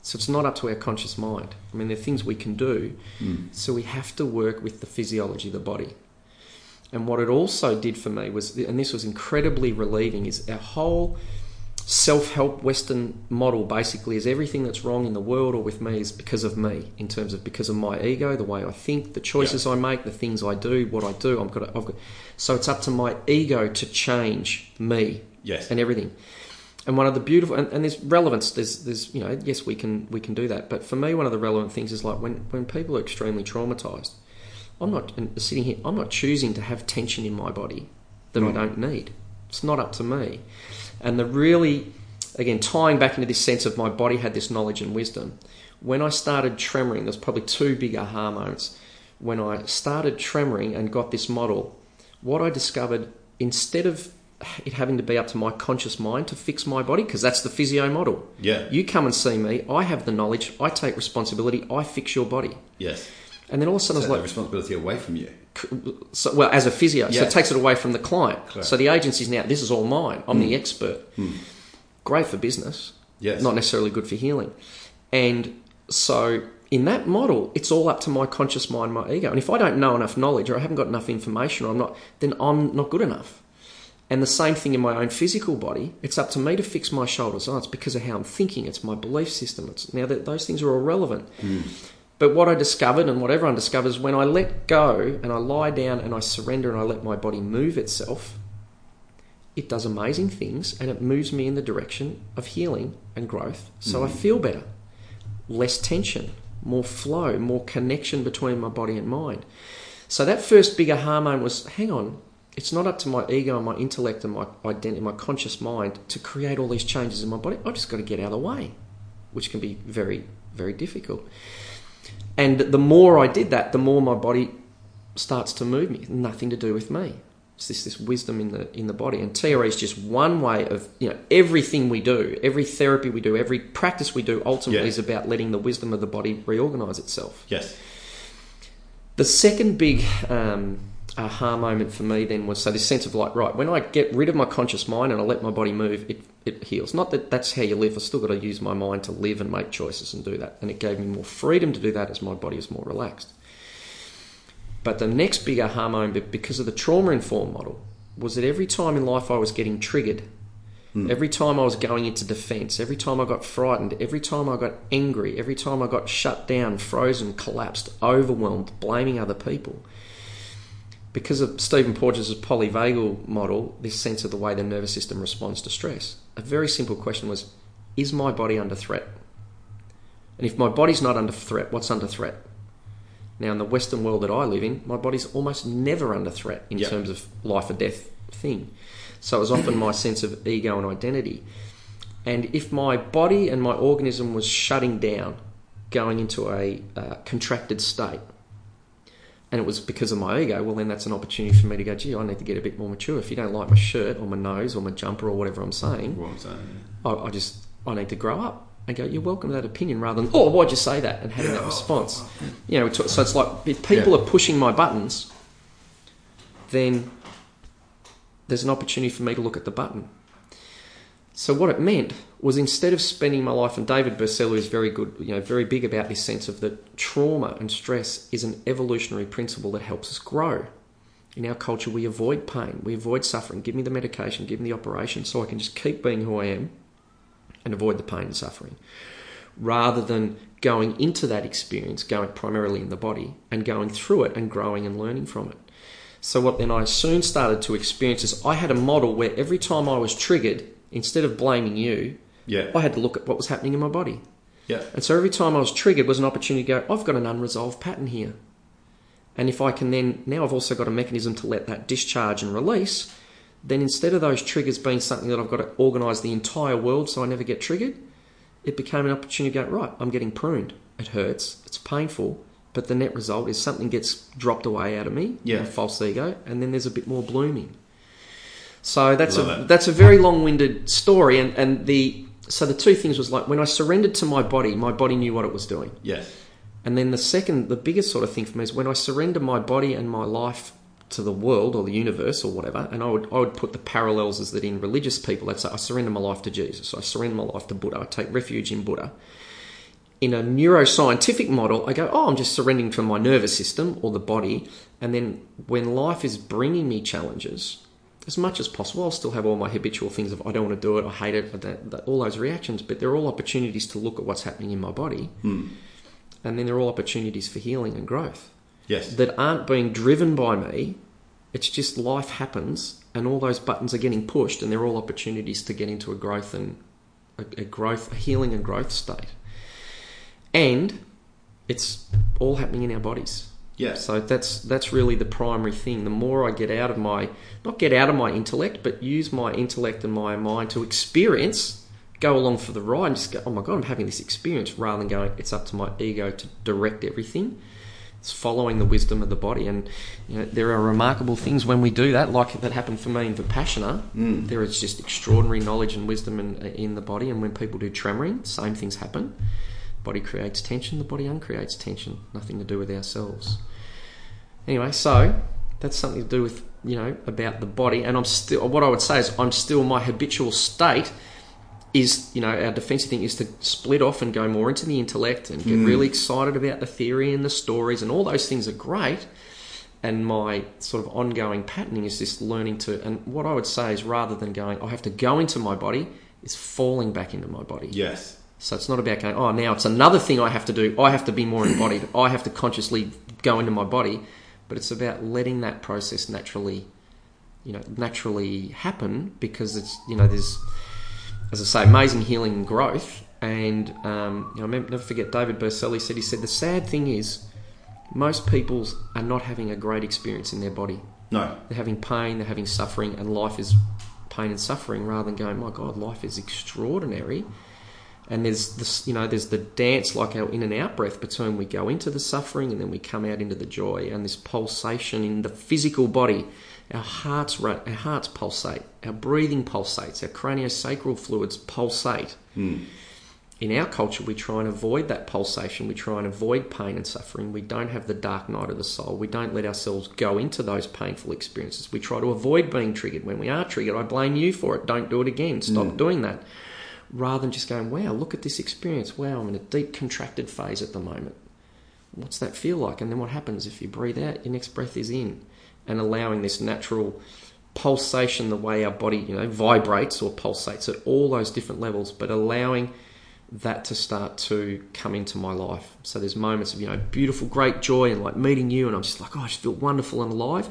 So it's not up to our conscious mind. I mean, there are things we can do, hmm. so we have to work with the physiology of the body. And what it also did for me was, and this was incredibly relieving, is our whole self help Western model basically is everything that's wrong in the world or with me is because of me, in terms of because of my ego, the way I think, the choices I make, the things I do, what I do. I've got, to, I've got, so it's up to my ego to change me Yes. and everything. And one of the beautiful and, and there's relevance. There's there's you know yes we can we can do that. But for me, one of the relevant things is like when when people are extremely traumatized. I'm not and sitting here. I'm not choosing to have tension in my body that I mm. don't need. It's not up to me. And the really again tying back into this sense of my body had this knowledge and wisdom. When I started tremoring, there's probably two big aha moments. When I started tremoring and got this model, what I discovered instead of it having to be up to my conscious mind to fix my body, because that's the physio model. Yeah. You come and see me, I have the knowledge, I take responsibility, I fix your body. Yes. And then all of a sudden Take I was responsibility away from you. So, well, as a physio, so it takes it away from the client. Correct. So the agency's now, this is all mine, I'm the hmm. expert. Hmm. Great for business, Yes. not necessarily good for healing. And so in that model, it's all up to my conscious mind, my ego. And if I don't know enough knowledge or I haven't got enough information or I'm not, then I'm not good enough. And the same thing in my own physical body. It's up to me to fix my shoulders. Oh, it's because of how I'm thinking. It's my belief system. It's now that those things are all relevant. Hmm. But what I discovered and what everyone discovers when I let go and I lie down and I surrender and I let my body move itself, it does amazing things and it moves me in the direction of healing and growth. So I mm. feel better. Less tension, more flow, more connection between my body and mind. So that first big aha moment was hang on, it's not up to my ego and my intellect and my identity, my conscious mind to create all these changes in my body. I've just got to get out of the way, which can be very, very difficult. And the more I did that, the more my body starts to move me. Nothing to do with me. It's this this wisdom in the in the body, and TRE is just one way of you know everything we do, every therapy we do, every practice we do. Ultimately, Yeah. is about letting the wisdom of the body reorganize itself. Yes. The second big um, aha moment for me then was so this sense of like, right, when I get rid of my conscious mind and I let my body move, it, it heals. Not that that's how you live. I still got to use my mind to live and make choices and do that. And it gave me more freedom to do that as my body was more relaxed. But the next big aha moment, because of the trauma informed model, was that every time in life I was getting triggered, hmm. every time I was going into defense, every time I got frightened, every time I got angry, every time I got shut down, frozen, collapsed, overwhelmed, blaming other people, because of Stephen Porges' polyvagal model, this sense of the way the nervous system responds to stress, a very simple question was Is my body under threat? And if my body's not under threat, what's under threat? Now, in the Western world that I live in, my body's almost never under threat in Yeah. terms of life or death thing. So it was often my sense of ego and identity. And if my body and my organism was shutting down, going into a uh, contracted state, and it was because of my ego, well, then that's an opportunity for me to go, gee, I need to get a bit more mature. If you don't like my shirt or my nose or my jumper or whatever I'm saying, What I'm saying. I, I just I need to grow up and go. You're welcome to that opinion, rather than oh, why'd you say that? And having that oh. response. You know, so it's like if people Yeah. are pushing my buttons, then there's an opportunity for me to look at the button. So what it meant was instead of spending my life, and David Berceli is very good, you know, very big about this sense of that trauma and stress is an evolutionary principle that helps us grow. In our culture, we avoid pain, we avoid suffering. Give me the medication, give me the operation, so I can just keep being who I am and avoid the pain and suffering, rather than going into that experience, going primarily in the body, and going through it and growing and learning from it. So what then I soon started to experience is I had a model where every time I was triggered, instead of blaming you, Yeah. I had to look at what was happening in my body. Yeah. And so every time I was triggered was an opportunity to go, I've got an unresolved pattern here. And if I can then, now I've also got a mechanism to let that discharge and release, then instead of those triggers being something that I've got to organise the entire world so I never get triggered, it became an opportunity to go, right, I'm getting pruned. It hurts, it's painful, but the net result is something gets dropped away out of me, Yeah. false ego, and then there's a bit more blooming. So that's Love a it. that's a very long-winded story, and, and the so the two things was like when I surrendered to my body, my body knew what it was doing. Yes. And then the second, the biggest sort of thing for me is when I surrender my body and my life to the world or the universe or whatever, and I would I would put the parallels as that in religious people, say I surrender my life to Jesus, I surrender my life to Buddha, I take refuge in Buddha. In a neuroscientific model, I go, oh, I'm just surrendering to my nervous system or the body, and then when life is bringing me challenges, as much as possible, I'll still have all my habitual things of I don't want to do it, I hate it, don't, that- all those reactions, but they're all opportunities to look at what's happening in my body hmm. and then they're all opportunities for healing and growth Yes. that aren't being driven by me. It's just life happens, and all those buttons are getting pushed, and they're all opportunities to get into a growth and a, a growth, a healing and growth state. And it's all happening in our bodies. Yeah. So that's that's really the primary thing. The more I get out of my not get out of my intellect, but use my intellect and my mind to experience, go along for the ride and just go, oh my god, I'm having this experience rather than going, it's up to my ego to direct everything. It's following the wisdom of the body, and you know there are remarkable things when we do that, like that happened for me in Vipassana. Mm. There is just extraordinary knowledge and wisdom in, in the body, and when people do tremoring, same things happen. Body creates tension, the body uncreates tension. Nothing to do with ourselves. Anyway, so that's something to do with you know about the body, and I'm still. What I would say is I'm still my habitual state is you know our defensive thing is to split off and go more into the intellect and get hmm. really excited about the theory and the stories and all those things are great. And my sort of ongoing patterning is just learning to. And what I would say is rather than going, I have to go into my body, is falling back into my body. Yes. So it's not about going, oh, now it's another thing I have to do. I have to be more embodied. I have to consciously go into my body. But it's about letting that process naturally, you know, naturally happen because it's, you know, there's, as I say, amazing healing and growth. And, um, you know, I'll never forget David Berceli said, he said, the sad thing is most people are not having a great experience in their body. No. They're having pain, they're having suffering, and life is pain and suffering rather than going, my God, life is extraordinary. And there's this, you know, there's the dance like our in and out breath between we go into the suffering and then we come out into the joy, and this pulsation in the physical body. Our hearts run, our hearts pulsate, our breathing pulsates, our craniosacral fluids pulsate. Hmm. In our culture, we try and avoid that pulsation. We try and avoid pain and suffering. We don't have the dark night of the soul. We don't let ourselves go into those painful experiences. We try to avoid being triggered. When we are triggered, I blame you for it. Don't do it again. Stop hmm. doing that. Rather than just going, wow, look at this experience. Wow, I'm in a deep contracted phase at the moment. What's that feel like? And then what happens if you breathe out? Your next breath is in, and allowing this natural pulsation, the way our body, you know, vibrates or pulsates at all those different levels, but allowing that to start to come into my life. So there's moments of, you know, beautiful, great joy and like meeting you, and I'm just like, oh, I just feel wonderful and alive.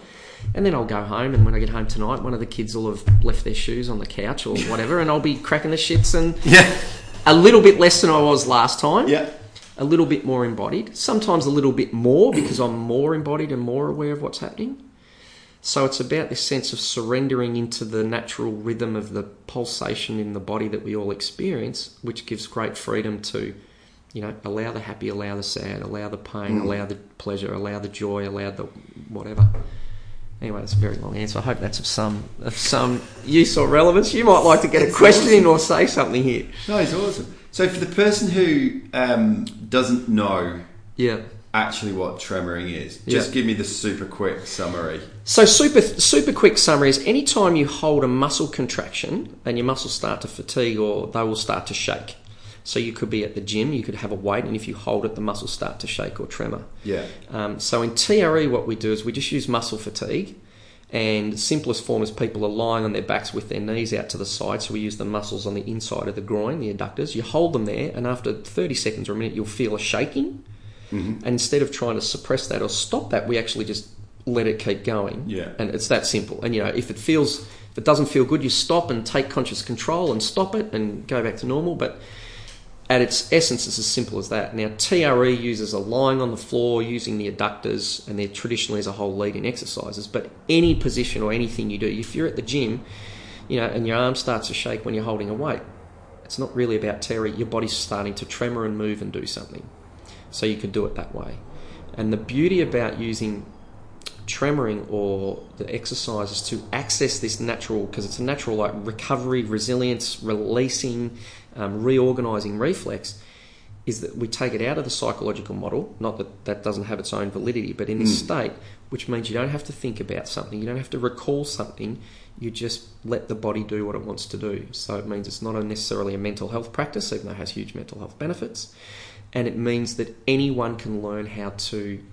And then I'll go home, and when I get home tonight, one of the kids will have left their shoes on the couch or whatever, and I'll be cracking the shits and Yeah. a little bit less than I was last time Yeah. a little bit more embodied, sometimes a little bit more because I'm more embodied and more aware of what's happening. So it's about this sense of surrendering into the natural rhythm of the pulsation in the body that we all experience, which gives great freedom to, you know, allow the happy, allow the sad, allow the pain, mm. allow the pleasure, allow the joy, allow the whatever. Anyway, that's a very long answer. I hope that's of some of some use or relevance. You might like to get a question in or say something here. No, it's awesome. So for the person who um, doesn't know Yeah. actually what tremoring is, Yeah. just give me the super quick summary. So super super quick summary is anytime you hold a muscle contraction and your muscles start to fatigue or they will start to shake. So you could be at the gym, you could have a weight, and if you hold it, the muscles start to shake or tremor. Yeah. Um, so in TRE, what we do is we just use muscle fatigue, and the simplest form is people are lying on their backs with their knees out to the side. So we use the muscles on the inside of the groin, the adductors. You hold them there, and after 30 seconds or a minute, you'll feel a shaking. And instead of trying to suppress that or stop that, we actually just let it keep going. Yeah. And it's that simple. And you know, if it feels, if it doesn't feel good, you stop and take conscious control and stop it and go back to normal. But at its essence, it's as simple as that. Now, TRE users are lying on the floor using the adductors, and they're traditionally as a whole lead in exercises. But any position or anything you do, if you're at the gym, you know, and your arm starts to shake when you're holding a weight, it's not really about TRE. Your body's starting to tremor and move and do something. So you could do it that way. And the beauty about using tremoring or the exercises to access this natural because it's a natural like recovery resilience releasing um, reorganizing reflex is that we take it out of the psychological model not that that doesn't have its own validity but in this state which means you don't have to think about something you don't have to recall something you just let the body do what it wants to do. So it means it's not a necessarily a mental health practice even though it has huge mental health benefits and it means that anyone can learn how to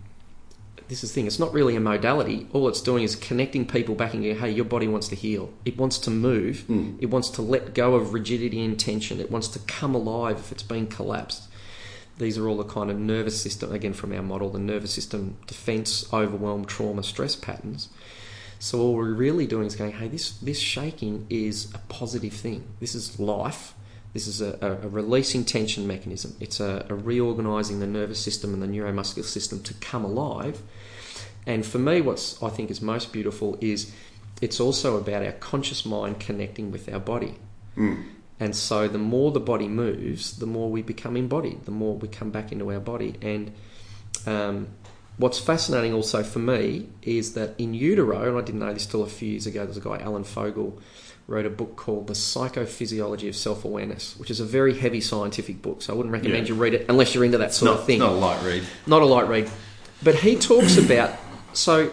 this is the thing, it's not really a modality. All it's doing is connecting people back and going, hey, your body wants to heal. It wants to move. Hmm. It wants to let go of rigidity and tension. It wants to come alive if it's been collapsed. These are all the kind of nervous system, again from our model, the nervous system defense, overwhelm, trauma, stress patterns. So all we're really doing is going, hey, this, this shaking is a positive thing. This is life. This is a, a, a releasing tension mechanism. It's a, a reorganizing the nervous system and the neuromuscular system to come alive. And for me, what's I think is most beautiful is it's also about our conscious mind connecting with our body. And so the more the body moves, the more we become embodied, the more we come back into our body. And um, what's fascinating also for me is that in utero, and I didn't know this till a few years ago, there's a guy, Alan Fogel, wrote a book called The Psychophysiology of Self Awareness, which is a very heavy scientific book. So I wouldn't recommend Yeah. you read it unless you're into that sort Not, of thing not a light read. not a light read. But he talks about so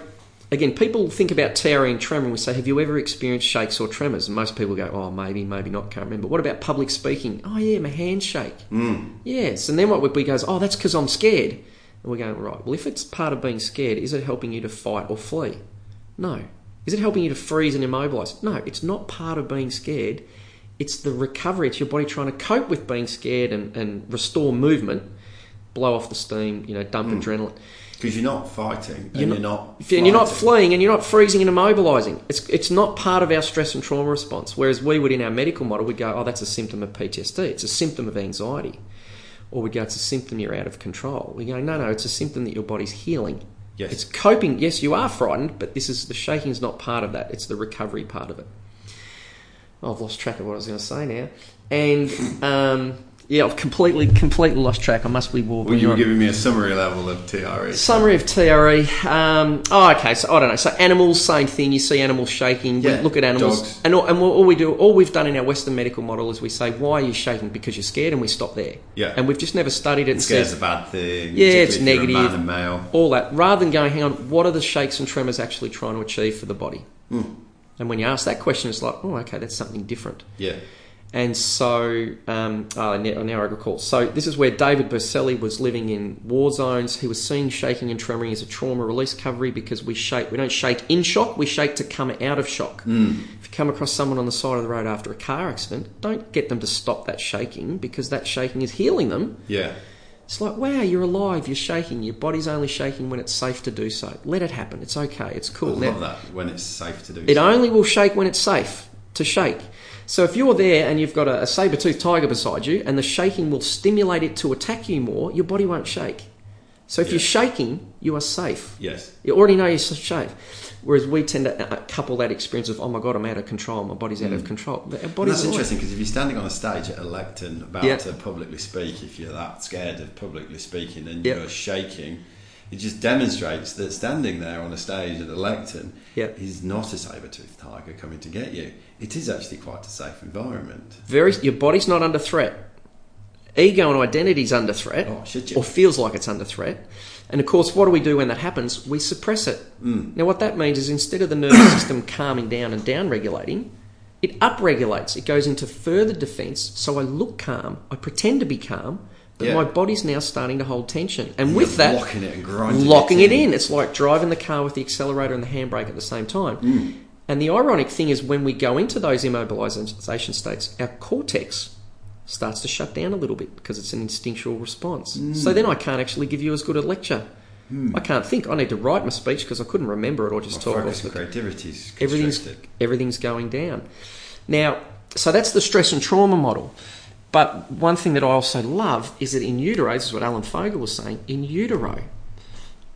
again, people think about towering tremor and we say, Have you ever experienced shakes or tremors? And most people go, Oh, maybe, maybe not, can't remember. What about public speaking? Oh yeah, my hands shake. Mm. Yes. And then what we goes, Oh, that's because I'm scared. And we're going, Right, well if it's part of being scared, is it helping you to fight or flee? No. Is it helping you to freeze and immobilize? No, it's not part of being scared. It's the recovery. It's your body trying to cope with being scared and, and restore movement, blow off the steam, you know, dump mm. adrenaline. Because you're not fighting and You're you're not- not, and you're not fleeing and you're not freezing and immobilizing. It's it's not part of our stress and trauma response. Whereas we would in our medical model we go, oh, that's a symptom of PTSD. It's a symptom of anxiety, or we go, it's a symptom you're out of control. We go, no, no, it's a symptom that your body's healing. Yes. It's coping. Yes, you are frightened, but this is the shaking is not part of that. It's the recovery part of it. Oh, I've lost track of what I was going to say now. And um, Yeah, I've completely, completely lost track. I must be walking. Well, you were giving me a summary level of. TRE. Summary of TRE. Um, oh, okay. So I don't know. So animals, same thing. You see animals shaking. Yeah, we look at animals, dogs. and all, and all we do, all we've done in our Western medical model is we say, "Why are you shaking? Because you're scared," and we stop there. Yeah. And we've just never studied it and Scare's said a bad thing. Yeah, it's particularly if you're a negative. male. all that, rather than going, "Hang on, what are the shakes and tremors actually trying to achieve for the body?" Hmm. And when you ask that question, it's like, "Oh, okay, that's something different." Yeah. And so, um, oh, now, now I recall. So this is where David Berceli was living in war zones. He was seeing shaking and tremoring as a trauma release recovery because we shake. We don't shake in shock. We shake to come out of shock. Hmm. If you come across someone on the side of the road after a car accident, don't get them to stop that shaking because that shaking is healing them. Yeah. It's like, wow, you're alive. You're shaking. Your body's only shaking when it's safe to do so. Let it happen. It's okay. It's I cool. love Now- that when it's safe to do it so. only will shake when it's safe to shake. So if you're there and you've got a, a saber-toothed tiger beside you and the shaking will stimulate it to attack you more, your body won't shake. So if Yeah. you're shaking, you are safe. Yes. You already know you're safe. Whereas we tend to uh, couple that experience of, oh my god, I'm out of control, my body's out of control. But our And body's that's interesting because if you're standing on a stage at a lectern about Yeah. to publicly speak, if you're that scared of publicly speaking and Yeah. you're shaking, it just demonstrates that standing there on a stage at a lectern Yeah. is not a saber-toothed tiger coming to get you. It is actually quite a safe environment. Very, your body's not under threat. Ego and identity's under threat, Oh, or feels like it's under threat. And of course, what do we do when that happens? We suppress it. Mm. Now, what that means is instead of the nervous system calming down and down regulating, it upregulates. It goes into further defense. So I look calm, I pretend to be calm, but Yeah. my body's now starting to hold tension. And with that, locking it and grinding locking it in. It's like driving the car with the accelerator and the handbrake at the same time. Mm. And the ironic thing is, when we go into those immobilization states, our cortex starts to shut down a little bit because it's an instinctual response. Mm. So then I can't actually give you as good a lecture. I can't think. I need to write my speech because I couldn't remember it or just talk. focus off and the- creativity is everything's everything's going down. Now, so that's the stress and trauma model. But one thing that I also love is that in utero, this is what Alan Fogel was saying, in utero,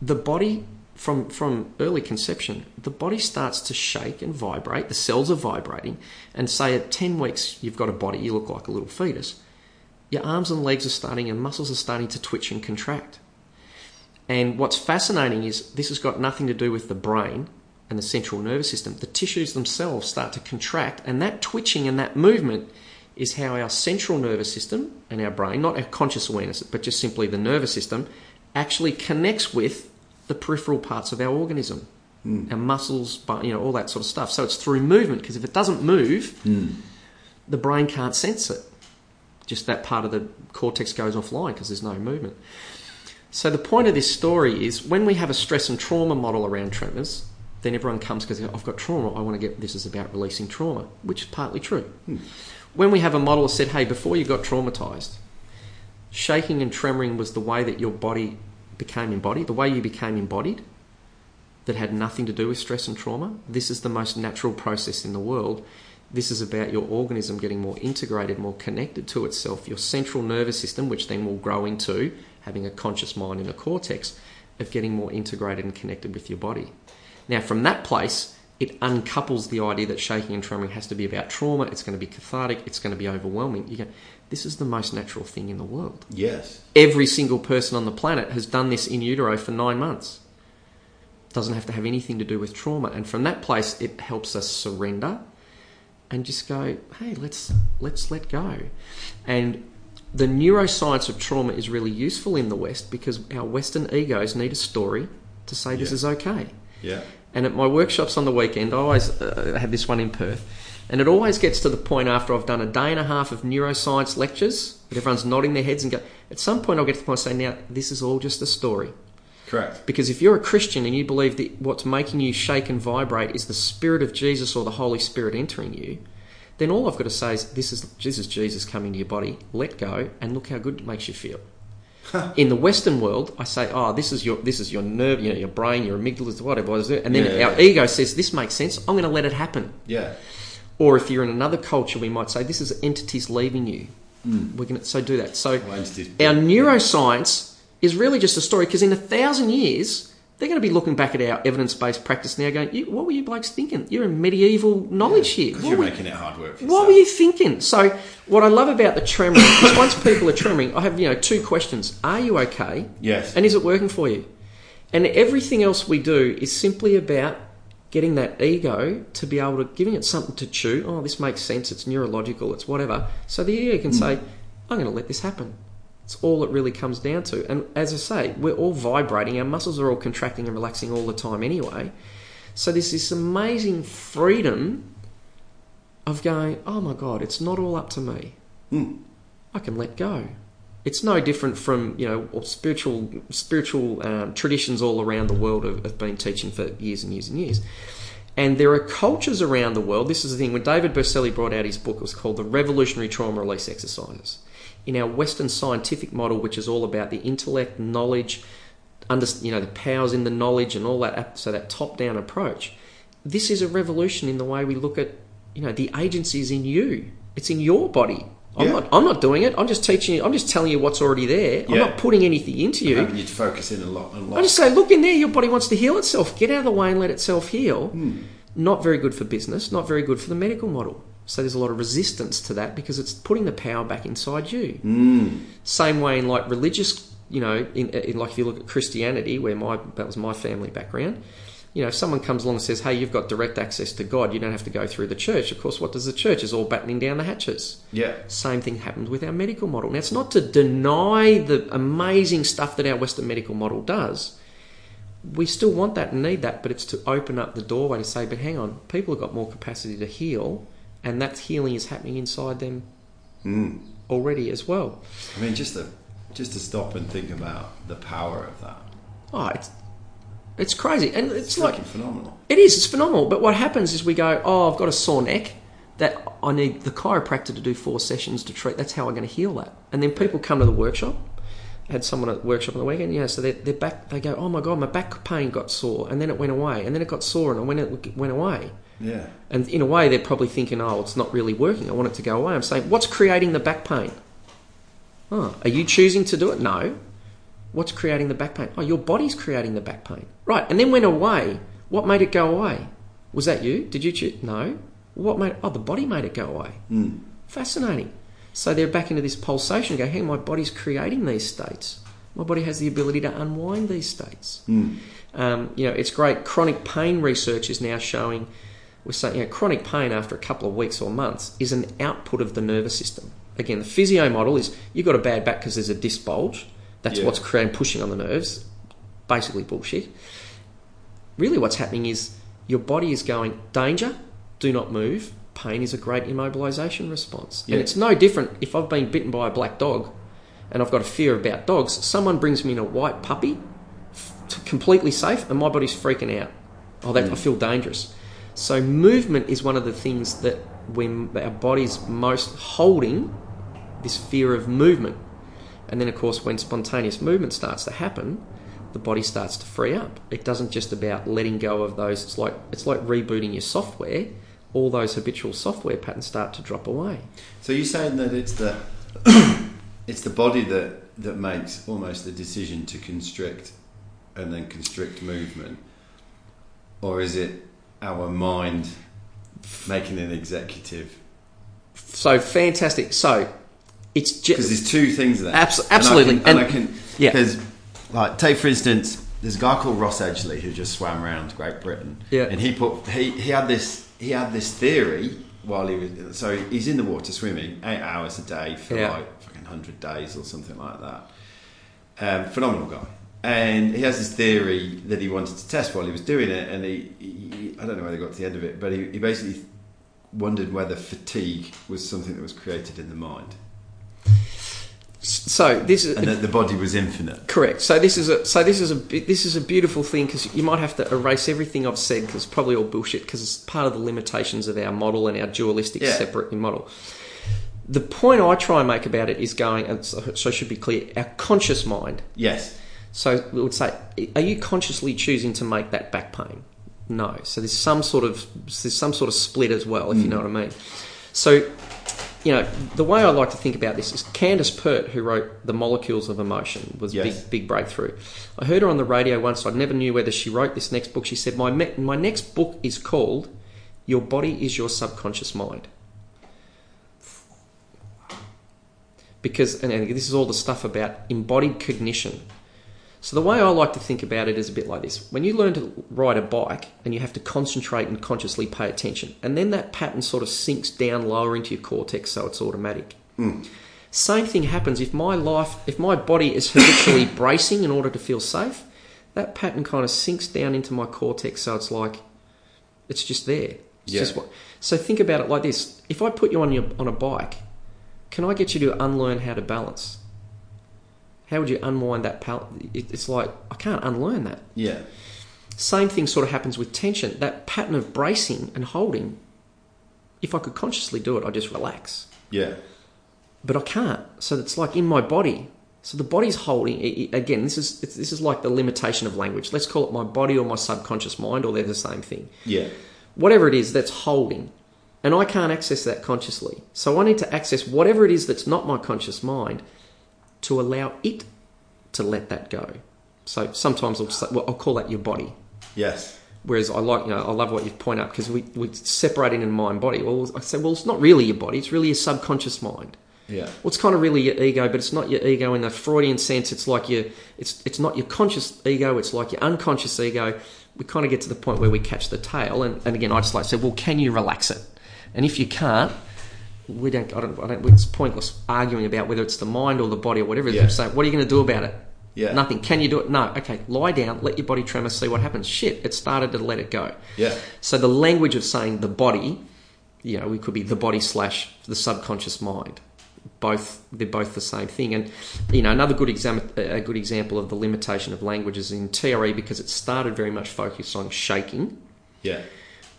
the body from from early conception, the body starts to shake and vibrate, the cells are vibrating, and say at ten weeks you've got a body, you look like a little fetus. Your arms and legs are starting and muscles are starting to twitch and contract. And what's fascinating is this has got nothing to do with the brain and the central nervous system. The tissues themselves start to contract, and that twitching and that movement is how our central nervous system and our brain, not our conscious awareness, but just simply the nervous system, actually connects with the peripheral parts of our organism, hmm. our muscles, you know, all that sort of stuff. So it's through movement, because if it doesn't move, hmm. the brain can't sense it. Just that part of the cortex goes offline because there's no movement. So the point of this story is when we have a stress and trauma model around tremors, then everyone comes because I've got trauma. I want to get this is about releasing trauma, which is partly true. Hmm. When we have a model that said, "Hey, before you got traumatized, shaking and tremoring was the way that your body became embodied, the way you became embodied, that had nothing to do with stress and trauma. This is the most natural process in the world. This is about your organism getting more integrated, more connected to itself, your central nervous system, which then will grow into having a conscious mind and a cortex, of getting more integrated and connected with your body. Now, from that place, it uncouples the idea that shaking and trembling has to be about trauma, it's going to be cathartic, it's going to be overwhelming. You go, this is the most natural thing in the world. Yes. Every single person on the planet has done this in utero for nine months. Doesn't have to have anything to do with trauma. And from that place, it helps us surrender and just go, hey, let's let's let go. And the neuroscience of trauma is really useful in the West because our Western egos need a story to say this is okay. Yeah. And at my workshops on the weekend, I always uh, have this one in Perth, and it always gets to the point after I've done a day and a half of neuroscience lectures that everyone's nodding their heads and go. At some point, I'll get to the point of saying, "Now, this is all just a story." Correct. Because if you're a Christian and you believe that what's making you shake and vibrate is the Spirit of Jesus or the Holy Spirit entering you, then all I've got to say is, "This is this is Jesus coming to your body. Let go, and look how good it makes you feel." In the Western world, I say, "Oh, this is your this is your nerve, you know, your brain, your amygdala, whatever it is," and then Yeah, our yeah. ego says, "This makes sense. I'm going to let it happen." Yeah. Or if you're in another culture, we might say, "This is entities leaving you." We're going to so do that. So Well, our neuroscience is really just a story because in a thousand years, They're going to be looking back at our evidence-based practice now, going, "You- "What were you blokes thinking? You're in medieval knowledge here. Because What you're were- making it hard work for what were you thinking? So, what I love about the tremoring is once people are tremoring, I have you know two questions: Are you okay? Yes. And is it working for you? And everything else we do is simply about getting that ego to be able to giving it something to chew. Oh, this makes sense. It's neurological. It's whatever. So the ego can hmm. say, "I'm going to let this happen." It's all it really comes down to. And as I say, we're all vibrating. Our muscles are all contracting and relaxing all the time anyway. So there's this amazing freedom of going, oh my God, it's not all up to me. Hmm. I can let go. It's no different from you know spiritual spiritual um, traditions all around the world have, have been teaching for years and years and years. And there are cultures around the world. This is the thing. When David Berceli brought out his book, it was called The Revolutionary Trauma Release Exercises. In our Western scientific model, which is all about the intellect, knowledge, under, you know, the powers in the knowledge and all that, so that top-down approach, this is a revolution in the way we look at, you know, the agency is in you. It's in your body. I'm Yeah. not. I'm not doing it. I'm just teaching you. I'm just telling you what's already there. I'm not putting anything into you. You to focus in a lot, a lot. I just say, look in there. Your body wants to heal itself. Get out of the way and let itself heal. Hmm. Not very good for business. Not very good for the medical model. So there's a lot of resistance to that because it's putting the power back inside you. Mm. Same way in like religious, you know, in, in like if you look at Christianity, where my that was my family background. You know, if someone comes along and says, "Hey, you've got direct access to God. You don't have to go through the church." Of course, what does the church? Is all battening down the hatches. Yeah. Same thing happens with our medical model. Now, it's not to deny the amazing stuff that our Western medical model does. We still want that and need that, but it's to open up the doorway to say, but hang on, people have got more capacity to heal, and that healing is happening inside them Mm. already as well. I mean, just to just to stop and think about the power of that. Oh, it's, it's crazy. And it's It's like, phenomenal. It is. It's phenomenal. But what happens is we go, oh, I've got a sore neck. That I need the chiropractor to do four sessions to treat. That's how I'm going to heal that. And then people come to the workshop. I had someone at the workshop on the weekend. Yeah, so they're, they're back. They go, oh my god, my back pain got sore, and then it went away, and then it got sore, and when it went away. Yeah. And in a way, they're probably thinking, oh, it's not really working. I want it to go away. I'm saying, what's creating the back pain? Oh, are you choosing to do it? No. What's creating the back pain? Oh, your body's creating the back pain. Right. And then went away. What made it go away? Was that you? Did you choose? No. What made? Oh, the body made it go away. Mm. Fascinating. So they're back into this pulsation. and Go, hey, my body's creating these states. My body has the ability to unwind these states. Mm. Um, you know, it's great. Chronic pain research is now showing we're saying you know, chronic pain after a couple of weeks or months is an output of the nervous system. Again, the physio model is you've got a bad back because there's a disc bulge. That's Yeah. what's creating pushing on the nerves. Basically bullshit. Really, what's happening is your body is going danger, do not move. Pain is a great immobilization response, Yeah. and it's no different if I've been bitten by a black dog, and I've got a fear about dogs. Someone brings me in a white puppy, f- completely safe, and my body's freaking out. Oh, that, I Mm. feel dangerous. So movement is one of the things that when our body's most holding this fear of movement. And then, of course, when spontaneous movement starts to happen, the body starts to free up. It doesn't just about letting go of those. It's like it's like rebooting your software. All those habitual software patterns start to drop away. So you're saying that it's the it's the body that that makes almost the decision to constrict and then constrict movement, or is it our mind making an executive? So fantastic. So it's Because just there's two things there. Abs- absolutely. and I And- can, and I can yeah. Because, like, take for instance, there's a guy called Ross Edgley who just swam around Great Britain. Yeah. And he put he he had this he had this theory while he was so he's in the water swimming eight hours a day for Yeah. like fucking hundred days or something like that. Um, phenomenal guy. And he has this theory that he wanted to test while he was doing it, and he, he I don't know whether he got to the end of it, but he, he basically wondered whether fatigue was something that was created in the mind, so this is and that the body was infinite. Correct. So this is a so this is a this is a beautiful thing because you might have to erase everything I've said because it's probably all bullshit because it's part of the limitations of our model and our dualistic Yeah. separate model. The point I try and make about it is going, and so, so should be clear, our conscious mind. Yes. So we would say, are you consciously choosing to make that back pain? No. So there's some sort of there's some sort of split as well, if you hmm. know what I mean. So you know, the way I like to think about this is Candace Pert, who wrote The Molecules of Emotion, was a Yes. big, big breakthrough. I heard her on the radio once. I never knew whether she wrote this next book. She said, "My me- my next book is called Your Body Is Your Subconscious Mind." Because, and this is all the stuff about embodied cognition. So the way I like to think about it is a bit like this: when you learn to ride a bike, and you have to concentrate and consciously pay attention, and then that pattern sort of sinks down lower into your cortex, so it's automatic. Hmm. Same thing happens if my life, if my body is habitually bracing in order to feel safe, that pattern kind of sinks down into my cortex, so it's like it's just there. It's Yeah. just what. So think about it like this: if I put you on your on a bike, can I get you to unlearn how to balance? How would you unwind that? Pal- it- it's like I can't unlearn that. Yeah. Same thing sort of happens with tension. That pattern of bracing and holding. If I could consciously do it, I just relax Yeah. but I can't. So it's like in my body. So the body's holding. Again, this is it's, this is like the limitation of language. Let's call it my body or my subconscious mind, or they're the same thing. Yeah. Whatever it is that's holding, and I can't access that consciously. So I need to access whatever it is that's not my conscious mind to allow it to let that go. So sometimes I'll, say, well, I'll call that your body. Yes. Whereas I like, you know, I love what you point out because we, we separate it in mind body. Well, I say, well, it's not really your body, it's really your subconscious mind. Yeah. Well, it's kind of really your ego, but it's not your ego in the Freudian sense. It's like your, it's it's not your conscious ego. It's like your unconscious ego. We kind of get to the point where we catch the tail, and, and again, I just like to say, well, can you relax it? And if you can't, we don't. I don't. I don't. It's pointless arguing about whether it's the mind or the body or whatever. Yeah. Yeah. Say, what are you going to do about it? Yeah. Nothing. Can you do it? No. Okay. Lie down. Let your body tremor. See what happens. Shit. It started to let it go. Yeah. So the language of saying the body, you know, we could be the body slash the subconscious mind. Both they're both the same thing, and you know another good exam- a good example of the limitation of language is in TRE because it started very much focused on shaking. Yeah.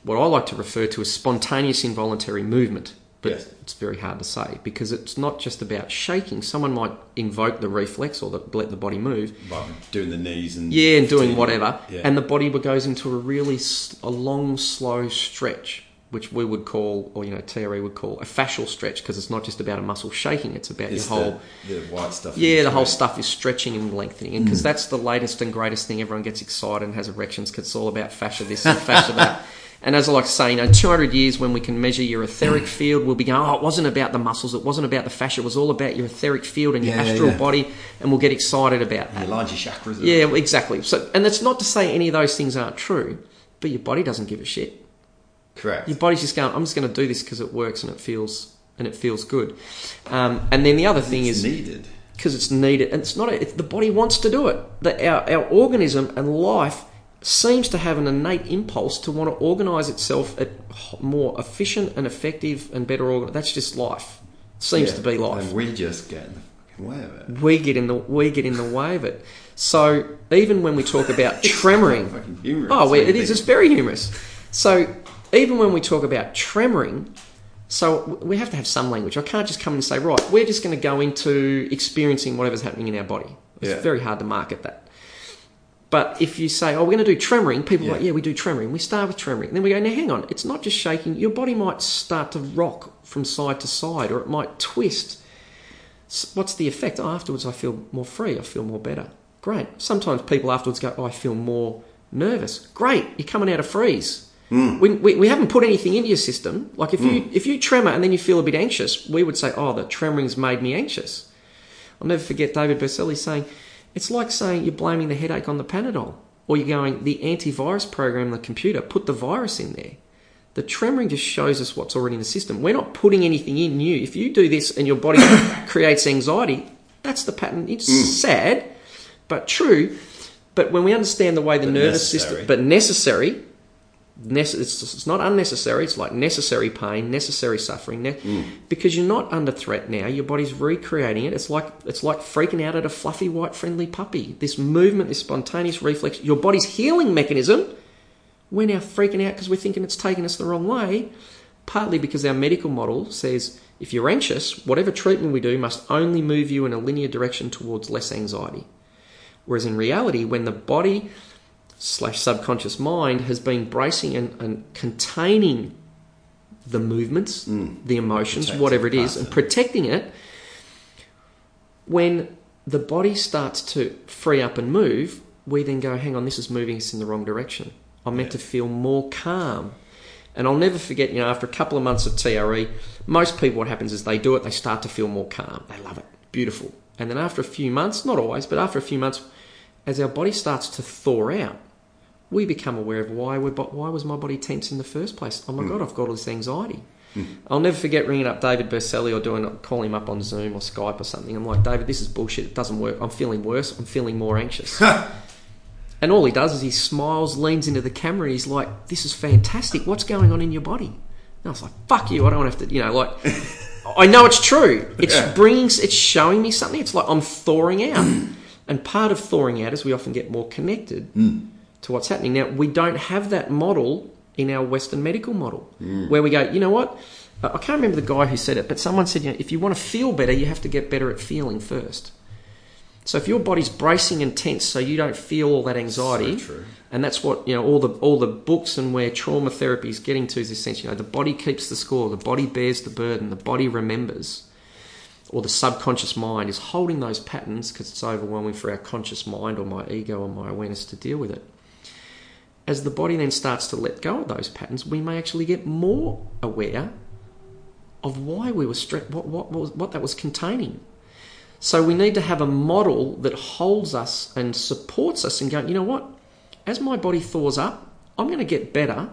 What I like to refer to as spontaneous involuntary movement, but Yes. it's very hard to say because it's not just about shaking. Someone might invoke the reflex or the, let the body move, Like doing the knees and yeah, and doing whatever, Yeah. and the body goes into a really a long, slow stretch, which we would call, or you know, TRE would call a fascial stretch, because it's not just about a muscle shaking; it's about it's your whole, the, the white stuff. yeah, the whole stuff is stretching and lengthening, and because mm. that's the latest and greatest thing. Everyone gets excited and has erections because it's all about fascia this and fascia that. And as I like to say, you know, 200 years when we can measure your etheric field, we'll be going, oh, it wasn't about the muscles, it wasn't about the fascia, it was all about your etheric field and your Yeah, astral yeah. body, and we'll get excited about that. Your larger chakras. Yeah, exactly. So, and that's not to say any of those things aren't true, but your body doesn't give a shit. Correct. Your body's just going, I'm just going to do this because it works and it feels and it feels good. Um, and then the other thing it's is needed. because it's needed, and it's not. A, it's, the body wants to do it. The, our our organism and life seems to have an innate impulse to want to organise itself at more efficient and effective and better organ. That's just life. Seems Yeah. to be life And we just get in the way of it. we get in the we get in the way of it. So even when we talk about tremoring, Fucking humorous. oh, it is. It's very humorous. So even when we talk about tremoring, so we have to have some language. I can't just come and say, right, we're just going to go into experiencing whatever's happening in our body. It's Yeah. very hard to market that. But if you say, oh, we're going to do tremoring, people are like, yeah, we do tremoring. We start with tremoring. Then we go, now hang on, it's not just shaking. Your body might start to rock from side to side or it might twist. What's the effect? Oh, afterwards I feel more free. I feel more better. Great. Sometimes people afterwards go, oh, I feel more nervous. Great. You're coming out of freeze. Hmm. We, we, we haven't put anything into your system. Like if you hmm. if you tremor and then you feel a bit anxious, we would say, oh, the tremoring's made me anxious. I'll never forget David Berceli saying, it's like saying you're blaming the headache on the Panadol. Or you're going, the antivirus program on the computer, put the virus in there. The tremoring just shows us what's already in the system. We're not putting anything in new. If you do this and your body creates anxiety, that's the pattern. It's mm. sad, but true. But when we understand the way the But nervous necessary. system, but necessary, nece- it's, it's not unnecessary. It's like necessary pain, necessary suffering, ne- hmm. because you're not under threat now. Your body's recreating it. It's like it's like freaking out at a fluffy white friendly puppy. This movement, this spontaneous reflex, your body's healing mechanism. We're now freaking out because we're thinking it's taking us the wrong way. Partly because our medical model says if you're anxious, whatever treatment we do must only move you in a linear direction towards less anxiety. Whereas in reality, when the body slash subconscious mind has been bracing and, and containing the movements, Mm. the emotions, whatever it is, and protecting it. When the body starts to free up and move, we then go, hang on, this is moving us in the wrong direction. I'm meant Yeah. to feel more calm. And I'll never forget, you know, after a couple of months of TRE, most people, what happens is they do it, they start to feel more calm. They love it. Beautiful. And then after a few months, not always, but after a few months, as our body starts to thaw out, we become aware of why we why was my body tense in the first place. Oh my Mm. god, I've got all this anxiety. I'll never forget ringing up David Berceli or doing calling him up on Zoom or Skype or something. I'm like, David, this is bullshit. It doesn't work. I'm feeling worse. I'm feeling more anxious. and all he does is he smiles, leans into the camera, and he's like, "This is fantastic. What's going on in your body?" And I was like, "Fuck you. I don't have to." You know, like. I know it's true. It's Yeah. bringing, it's showing me something. It's like I'm thawing out, and part of thawing out is we often get more connected to what's happening. Now, we don't have that model in our Western medical model, mm. where we go, you know what? I can't remember the guy who said it, but someone said, you know, if you want to feel better, you have to get better at feeling first. So if your body's bracing and tense, so you don't feel all that anxiety, So and that's what you know all the all the books and where trauma therapy is getting to is essentially, you know, the body keeps the score, the body bears the burden, the body remembers, or the subconscious mind is holding those patterns because it's overwhelming for our conscious mind or my ego or my awareness to deal with it. As the body then starts to let go of those patterns, we may actually get more aware of why we were stressed, what, what, what, was, what that was containing. So we need to have a model that holds us and supports us and going, you know what? As my body thaws up, I'm going to get better,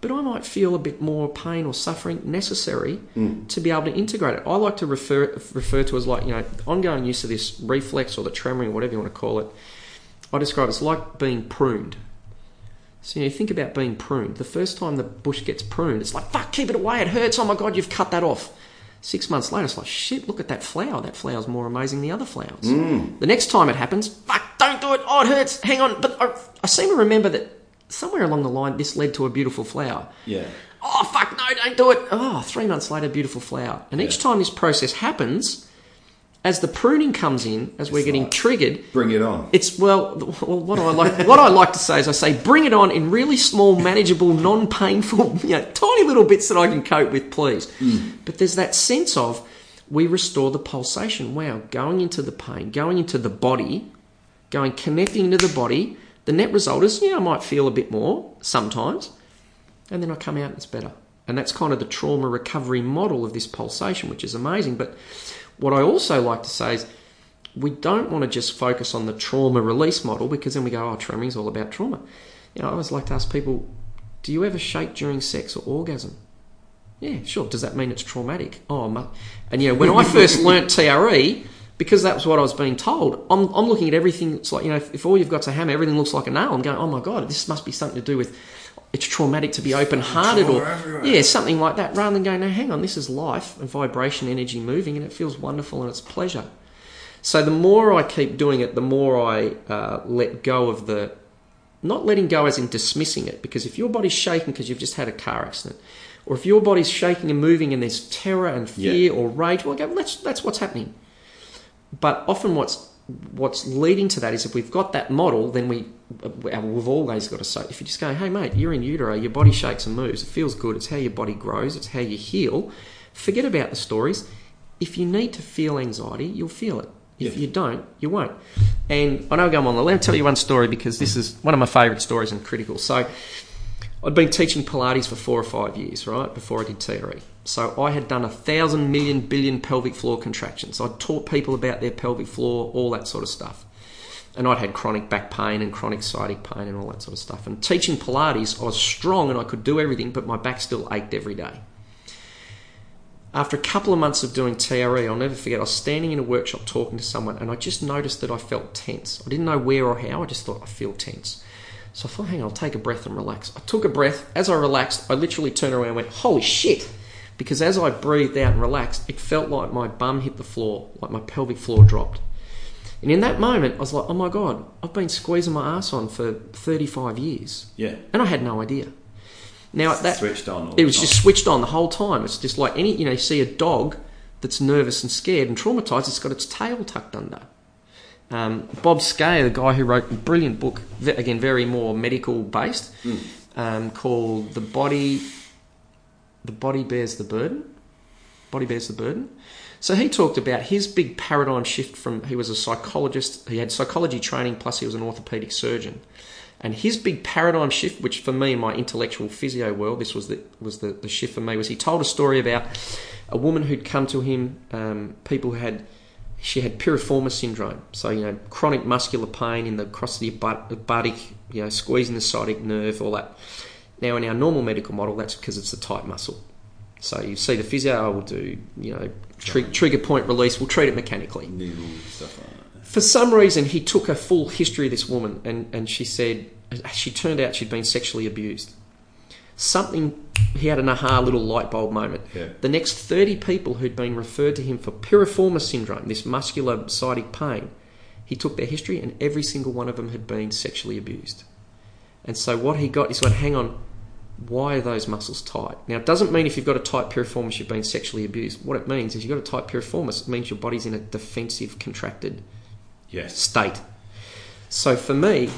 but I might feel a bit more pain or suffering necessary hmm. to be able to integrate it. I like to refer refer to as like, you know, ongoing use of this reflex or the tremoring, whatever you want to call it. I describe it as like being pruned. So you know, think about being pruned. The first time the bush gets pruned, it's like, fuck, keep it away, it hurts, oh my god, you've cut that off. Six months later, it's like, shit, look at that flower. That flower's more amazing than the other flowers. Mm. The next time it happens, fuck, don't do it, oh, it hurts, hang on. But I, I seem to remember that somewhere along the line, this led to a beautiful flower. Yeah. Oh, fuck, no, don't do it. Oh, three months later, beautiful flower. And each time this process happens, as the pruning comes in, as we're It's getting like- triggered, Bring it on. it's well, well. What I like, what I like to say is, I say, bring it on in really small, manageable, non-painful, you know, tiny little bits that I can cope with, please. Mm. But there's that sense of we restore the pulsation. Wow, going into the pain, going into the body, going connecting into the body. The net result is, yeah, I might feel a bit more sometimes, and then I come out and it's better. And that's kind of the trauma recovery model of this pulsation, which is amazing. But what I also like to say is we don't want to just focus on the trauma release model because then we go, oh, tremoring is all about trauma. You know, I always like to ask people, do you ever shake during sex or orgasm? Yeah, sure. Does that mean it's traumatic? Oh, mu- and you know, when I first learnt TRE, because that was what I was being told, I'm, I'm looking at everything. It's like you know, if, if all you've got to hammer, everything looks like a nail. I'm going, oh my god, this must be something to do with it's traumatic to be open-hearted or everywhere. yeah, something like that. Rather than going, no, hang on, this is life and vibration, energy moving, and it feels wonderful and it's pleasure. So the more I keep doing it, the more I uh, let go of the not letting go as in dismissing it because if your body's shaking because you've just had a car accident or if your body's shaking and moving and there's terror and fear Yeah. or rage well go that's that's what's happening but often what's what's leading to that is if we've got that model then we we've always got to say if you just go hey mate you're in utero your body shakes and moves it feels good it's how your body grows it's how you heal forget about the stories if you need to feel anxiety you'll feel it if Yeah. you don't you won't and I know I'm on the let me tell you one story because this is one of my favourite stories and critical so I'd been teaching Pilates for four or five years, right, before I did TRE. So I had done a thousand million billion pelvic floor contractions. I'd taught people about their pelvic floor, all that sort of stuff. And I'd had chronic back pain and chronic sciatic pain and all that sort of stuff. And teaching Pilates, I was strong and I could do everything, but my back still ached every day. After a couple of months of doing TRE, I'll never forget, I was standing in a workshop talking to someone and I just noticed that I felt tense. I didn't know where or how, I just thought I feel tense. So I thought, hang on, I'll take a breath and relax. I took a breath. As I relaxed, I literally turned around and went, holy shit. Because as I breathed out and relaxed, it felt like my bum hit the floor, like my pelvic floor dropped. And in that moment, I was like, oh my God, I've been squeezing my ass on for 35 years. Yeah. And I had no idea. Now, that, Switched on. all it was just switched on the whole time. It's just like any, you know, you see a dog that's nervous and scared and traumatized, it's got its tail tucked under. Um, Bob Scaer, the guy who wrote a brilliant book, again, very more medical based, um, called The Body the body bears the burden. Body bears the burden. So he talked about his big paradigm shift from he was a psychologist, he had psychology training, plus he was an orthopedic surgeon. And his big paradigm shift, which for me in my intellectual physio world, this was the was the, the shift for me, was he told a story about a woman who'd come to him, um, people who had she had piriformis syndrome, so you know chronic muscular pain in the across the buttock, you know squeezing the sciatic nerve, all that. Now in our normal medical model, that's because it's a tight muscle. So you see the physio will do, you know, tr- trigger point release. We'll treat it mechanically. Needle stuff like that. For some reason, he took a full history of this woman, and, and she said she turned out she'd been sexually abused. Something he had an aha little light bulb moment. Yeah. The next 30 people who'd been referred to him for piriformis syndrome, this muscular sciatic pain, he took their history, and every single one of them had been sexually abused. And so what he got is going, hang on, why are those muscles tight? Now, it doesn't mean if you've got a tight piriformis you've been sexually abused. What it means is you've got a tight piriformis, it means your body's in a defensive, contracted Yes. state. So for me,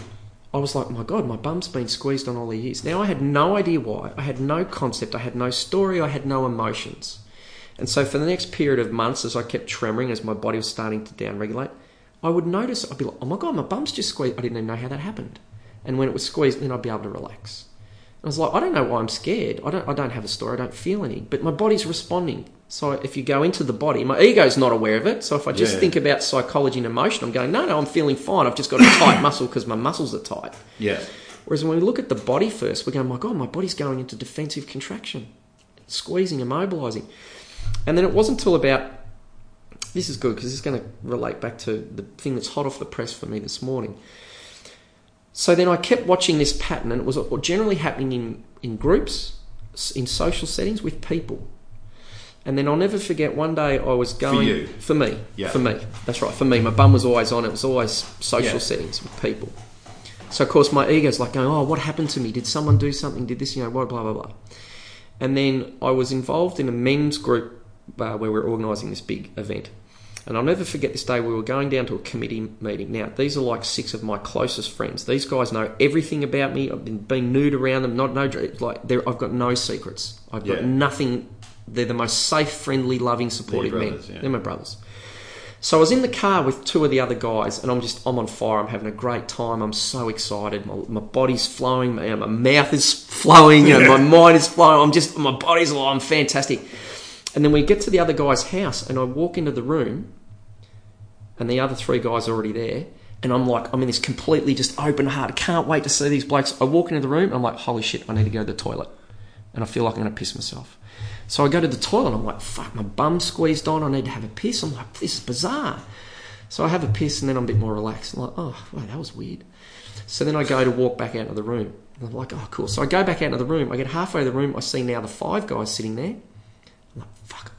I was like, my God, my bum's been squeezed on all the years. Now I had no idea why. I had no concept. I had no story. I had no emotions. And so for the next period of months, as I kept tremoring, as my body was starting to downregulate, I would notice, I'd be like, oh my God, my bum's just squeezed. I didn't even know how that happened. And when it was squeezed, then I'd be able to relax. I was like, I don't know why I'm scared. I don't, I don't have a story. I don't feel any. But my body's responding. So if you go into the body, my ego's not aware of it. So if I just Yeah. think about psychology and emotion, I'm going, no, no, I'm feeling fine. I've just got a tight muscle because my muscles are tight. Yeah. Whereas when we look at the body first, we're going, my God, my body's going into defensive contraction, squeezing, immobilizing. And then it wasn't until about, this is good because this is going to relate back to the thing that's hot off the press for me this morning. So then I kept watching this pattern, and it was generally happening in, in groups, in social settings with people. And then I'll never forget one day I was going you? for me, Yeah. for me. That's right, for me. My bum was always on. It was always social Yeah. settings with people. So of course my ego's like going, oh, what happened to me? Did someone do something? Did this? You know, blah blah blah blah. And then I was involved in a men's group uh, where we're organising this big event. And I'll never forget this day. We were going down to a committee meeting. Now these are like six of my closest friends. These guys know everything about me. I've been being nude around them. Not no like they're- I've got no secrets. I've got Yeah. nothing. They're the most safe, friendly, loving, supportive men. yeah. They're my brothers. So I was in the car with two of the other guys, and I'm just I'm on fire. I'm having a great time. I'm so excited. My, my body's flowing. My, my mouth is flowing, and my mind is flowing. I'm just my body's oh, I'm fantastic. And then we get to the other guy's house, and I walk into the room, and the other three guys are already there. And I'm like, I'm in this completely just open heart. Can't wait to see these blokes. I walk into the room, and I'm like, holy shit, I need to go to the toilet. And I feel like I'm going to piss myself. So I go to the toilet, and I'm like, fuck, my bum's squeezed on. I need to have a piss. I'm like, this is bizarre. So I have a piss, and then I'm a bit more relaxed. I'm like, oh, wow, that was weird. So then I go to walk back out of the room. I'm like, oh, cool. So I go back out of the room. I get halfway to the room. I see now the five guys sitting there. I'm like, fuck,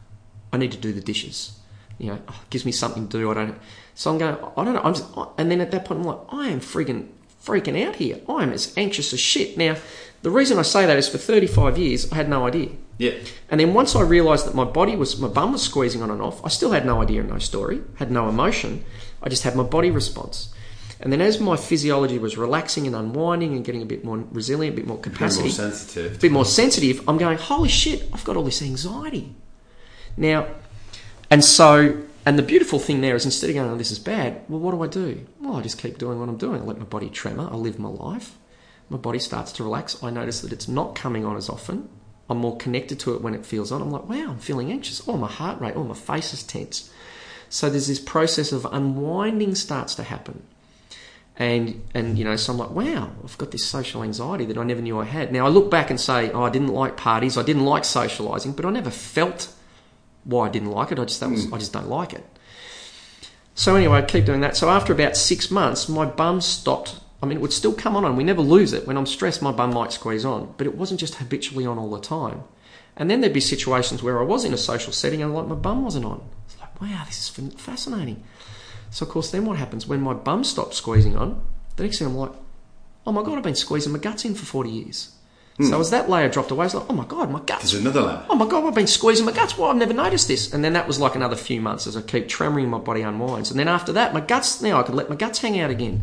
I need to do the dishes. You know, oh, it gives me something to do. I don't. So I'm going. I don't know. I'm just, and then at that point, I'm like, I am frigging freaking out here. I am as anxious as shit. Now, the reason I say that is for 35 years, I had no idea. Yeah. And then once I realised that my body was, my bum was squeezing on and off, I still had no idea, and no story, had no emotion. I just had my body response. And then as my physiology was relaxing and unwinding and getting a bit more resilient, a bit more capacity, Bit more sensitive. a bit more sensitive, I'm going, holy shit, I've got all this anxiety. Now, and so, and the beautiful thing there is instead of going, oh, this is bad, well, what do I do? Well, I just keep doing what I'm doing. I let my body tremor. I live my life. My body starts to relax. I notice that it's not coming on as often. I'm more connected to it when it feels on. I'm like, wow, I'm feeling anxious. Oh, my heart rate. Oh, my face is tense. So there's this process of unwinding starts to happen. And, and, you know, so I'm like, wow, I've got this social anxiety that I never knew I had. Now I look back and say, oh, I didn't like parties. I didn't like socializing, but I never felt why I didn't like it. I just, that was, hmm. I just don't like it. So anyway, I keep doing that. So after about six months, my bum stopped. I mean, it would still come on, and we never lose it. When I'm stressed, my bum might squeeze on, but it wasn't just habitually on all the time. And then there'd be situations where I was in a social setting and like my bum wasn't on. It's like, wow, this is fascinating. So of course, then what happens when my bum stops squeezing on? The next thing I'm like, oh my god, I've been squeezing my guts in for 40 years. So hmm. as that layer dropped away, I was like, oh my god, my guts. There's another layer. Oh my god, I've been squeezing my guts. Well, I've never noticed this. And then that was like another few months as I keep tremoring, my body unwinds. And then after that, my guts, now I can let my guts hang out again.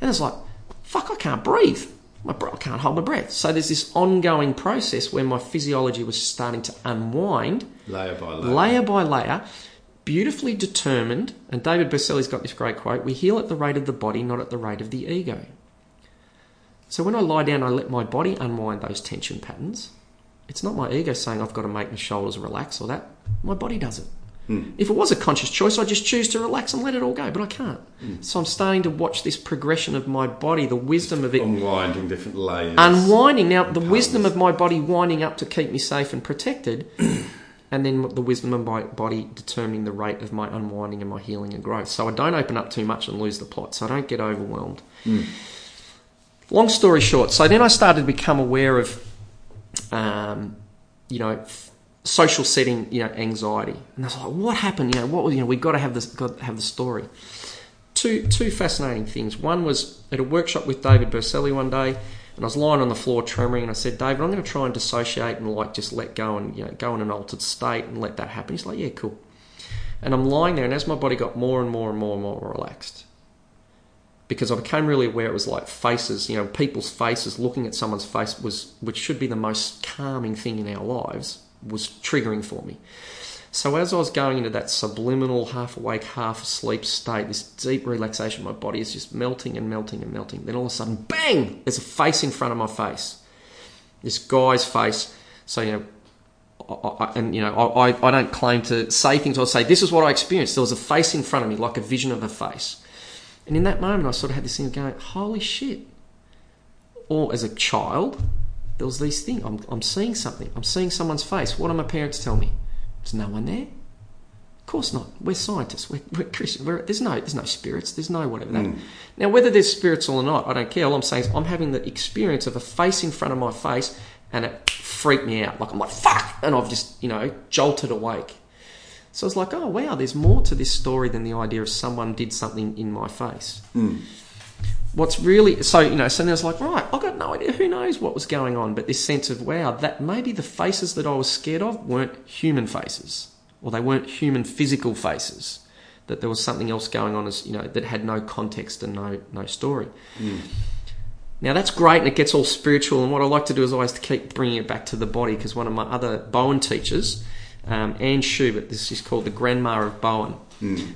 And it's like, fuck, I can't breathe. my bro- I can't hold my breath. So there's this ongoing process where my physiology was starting to unwind Layer by layer. layer by layer, beautifully determined. And David Berceli's got this great quote We heal at the rate of the body, not at the rate of the ego. So when I lie down, I let my body unwind those tension patterns. It's not my ego saying I've got to make my shoulders relax or that. My body does it. Hmm. If it was a conscious choice, I'd just choose to relax and let it all go, but I can't. Hmm. So I'm starting to watch this progression of my body, the wisdom of it Unwinding different layers. unwinding. Now, the wisdom of my body winding up to keep me safe and protected, and then the wisdom of my body determining the rate of my unwinding and my healing and growth. So I don't open up too much and lose the plot, so I don't get overwhelmed. Long story short, so then I started to become aware of, um, you know, social setting, you know, anxiety, and I was like, what happened? You know, what was you know, we've got to have this, got to have the story two two fascinating things. One was at a workshop with David Berceli one day, and I was lying on the floor tremoring, and I said, David, I'm going to try and dissociate and like just let go and you know go in an altered state and let that happen. He's like, Yeah, cool. And I'm lying there, and as my body got more and more and more and more relaxed, because I became really aware it was like faces, you know, people's faces. Looking at someone's face was, which should be the most calming thing in our lives, was triggering for me. So as I was going into that subliminal, half awake, half asleep state, this deep relaxation, my body is just melting and melting and melting. Then all of a sudden, bang! There's a face in front of my face. This guy's face. So you know, I, I, and you know, I, I- I don't claim to say things. I'll say this is what I experienced. There was a face in front of me, like a vision of a face. And in that moment, I sort of had this thing of going, "Holy shit!" Or as a child, there was these things. I'm, I'm seeing something. I'm seeing someone's face. What do my parents tell me? There's no one there. Of course not. We're scientists. We're, we're Christians. We're, there's no there's no spirits. There's no whatever that. Mm. Now whether there's spirits or not, I don't care. All I'm saying is I'm having the experience of a face in front of my face, and it freaked me out. Like I'm like fuck, and I've just you know jolted awake. So I was like, oh wow, there's more to this story than the idea of someone did something in my face. Mm. What's really so you know? So then I was like, right, I got no idea. Who knows what was going on? But this sense of wow, that maybe the faces that I was scared of weren't human faces, or they weren't human physical faces. That there was something else going on, as you know, that had no context and no no story. Hmm. Now that's great, and it gets all spiritual. And what I like to do is always to keep bringing it back to the body, because one of my other Bowen teachers, um, Anne Schubert, this is called the Grandma of Bowen,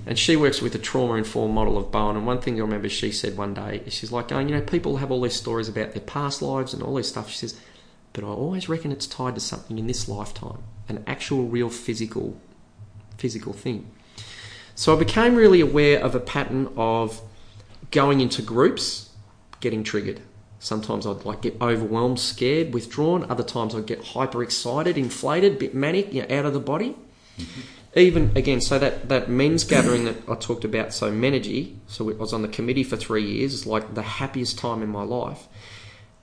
and she works with a trauma-informed model of Bowen. And one thing I remember she said one day, she's like, going, you know, people have all these stories about their past lives and all this stuff. She says, but I always reckon it's tied to something in this lifetime, an actual, real physical, physical thing. So I became really aware of a pattern of going into groups, getting triggered. Sometimes I'd like get overwhelmed, scared, withdrawn. Other times I'd get hyper excited, inflated, bit manic, you know, out of the body. Mm-hmm. Even again, so that that men's gathering that I talked about, so Menergy. So I was on the committee for three years. is like the happiest time in my life.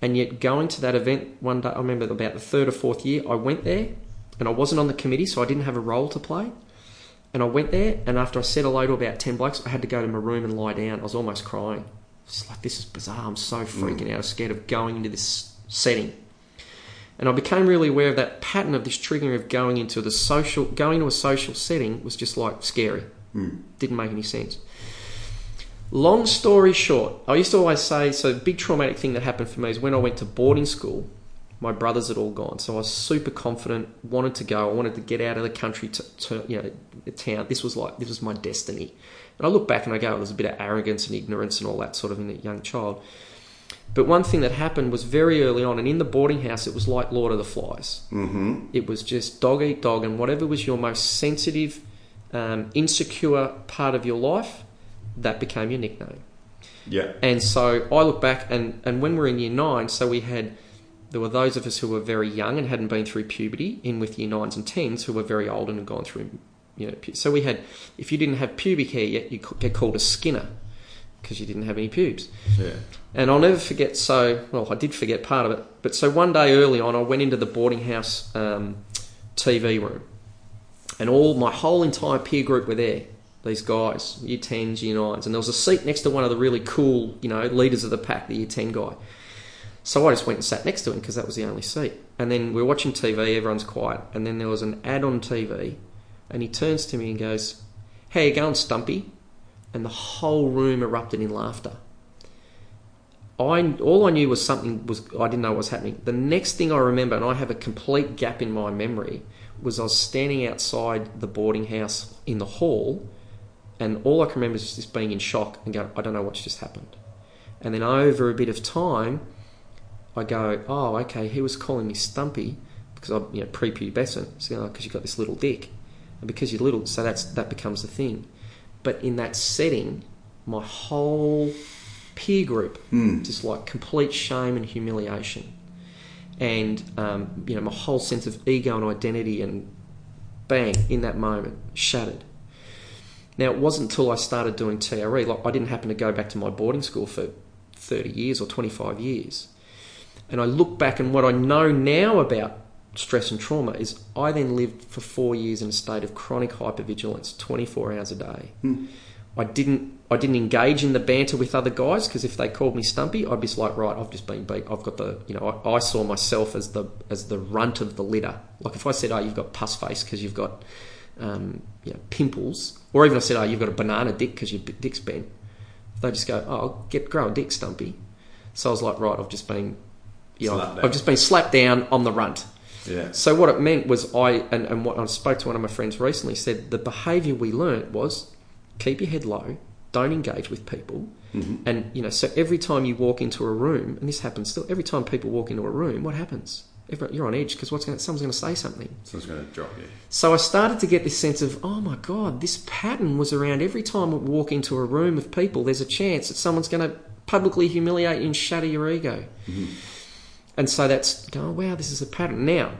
And yet, going to that event one day, I remember about the third or fourth year, I went there, and I wasn't on the committee, so I didn't have a role to play. And I went there, and after I said hello to about 10 blokes, I had to go to my room and lie down. I was almost crying. It's like, this is bizarre. I'm so freaking mm. out. I was scared of going into this setting. And I became really aware of that pattern of this triggering of going into the social, going to a social setting was just like scary. Mm. Didn't make any sense. Long story short, I used to always say, so the big traumatic thing that happened for me is when I went to boarding school, my brothers had all gone. So I was super confident, wanted to go. I wanted to get out of the country to, to you know, the town. This was like, this was my destiny. And I look back and I go, there's a bit of arrogance and ignorance and all that sort of in a young child. But one thing that happened was very early on, and in the boarding house, it was like Lord of the Flies. Mm-hmm. It was just dog eat dog, and whatever was your most sensitive, um, insecure part of your life, that became your nickname. Yeah. And so I look back, and, and when we were in year nine, so we had, there were those of us who were very young and hadn't been through puberty, in with year nines and tens who were very old and had gone through, you know, so we had, if you didn't have pubic hair yet, you could get called a skinner because you didn't have any pubes. Yeah. And I'll never forget. So, well, I did forget part of it. But so one day early on, I went into the boarding house um, TV room, and all my whole entire peer group were there. These guys, year tens, year nines, and there was a seat next to one of the really cool, you know, leaders of the pack, the year ten guy. So I just went and sat next to him because that was the only seat. And then we we're watching TV, everyone's quiet, and then there was an ad on TV, and he turns to me and goes, "How you going, Stumpy?" And the whole room erupted in laughter. I all I knew was something was I didn't know what was happening. The next thing I remember, and I have a complete gap in my memory, was I was standing outside the boarding house in the hall, and all I can remember is just being in shock and going, I don't know what's just happened. And then over a bit of time, I go, oh, okay, he was calling me Stumpy because I'm you know prepubescent, so because you've got this little dick, because you're little, so that's that becomes the thing. But in that setting, my whole peer group, just like complete shame and humiliation, and um, you know my whole sense of ego and identity, and bang, in that moment, shattered. Now it wasn't until I started doing TRE, like I didn't happen to go back to my boarding school for 30 years or 25 years. And I look back and what I know now about stress and trauma is I then lived for four years in a state of chronic hypervigilance, 24 hours a day. I didn't I didn't engage in the banter with other guys because if they called me Stumpy, I'd be like, right, I've just been beat. I've got the you know I, I saw myself as the as the runt of the litter. Like if I said, oh, you've got pus face because you've got um, you know pimples, or even I said, oh, you've got a banana dick because your dick's bent, they just go, oh, get grow a dick, Stumpy. So I was like, right, I've just been you know, I've just been slapped down on the runt. Yeah. So what it meant was I and, and what I spoke to one of my friends recently said the behaviour we learnt was keep your head low, don't engage with people, Mm-hmm. and you know so every time you walk into a room, and this happens still, every time people walk into a room, what happens? Everyone, you're on edge because what's going someone's going to say something. Someone's going to drop you. So I started to get this sense of, oh my god, this pattern was around every time I walk into a room of people. There's a chance that someone's going to publicly humiliate you and shatter your ego. And so that's, oh wow, this is a pattern. Now,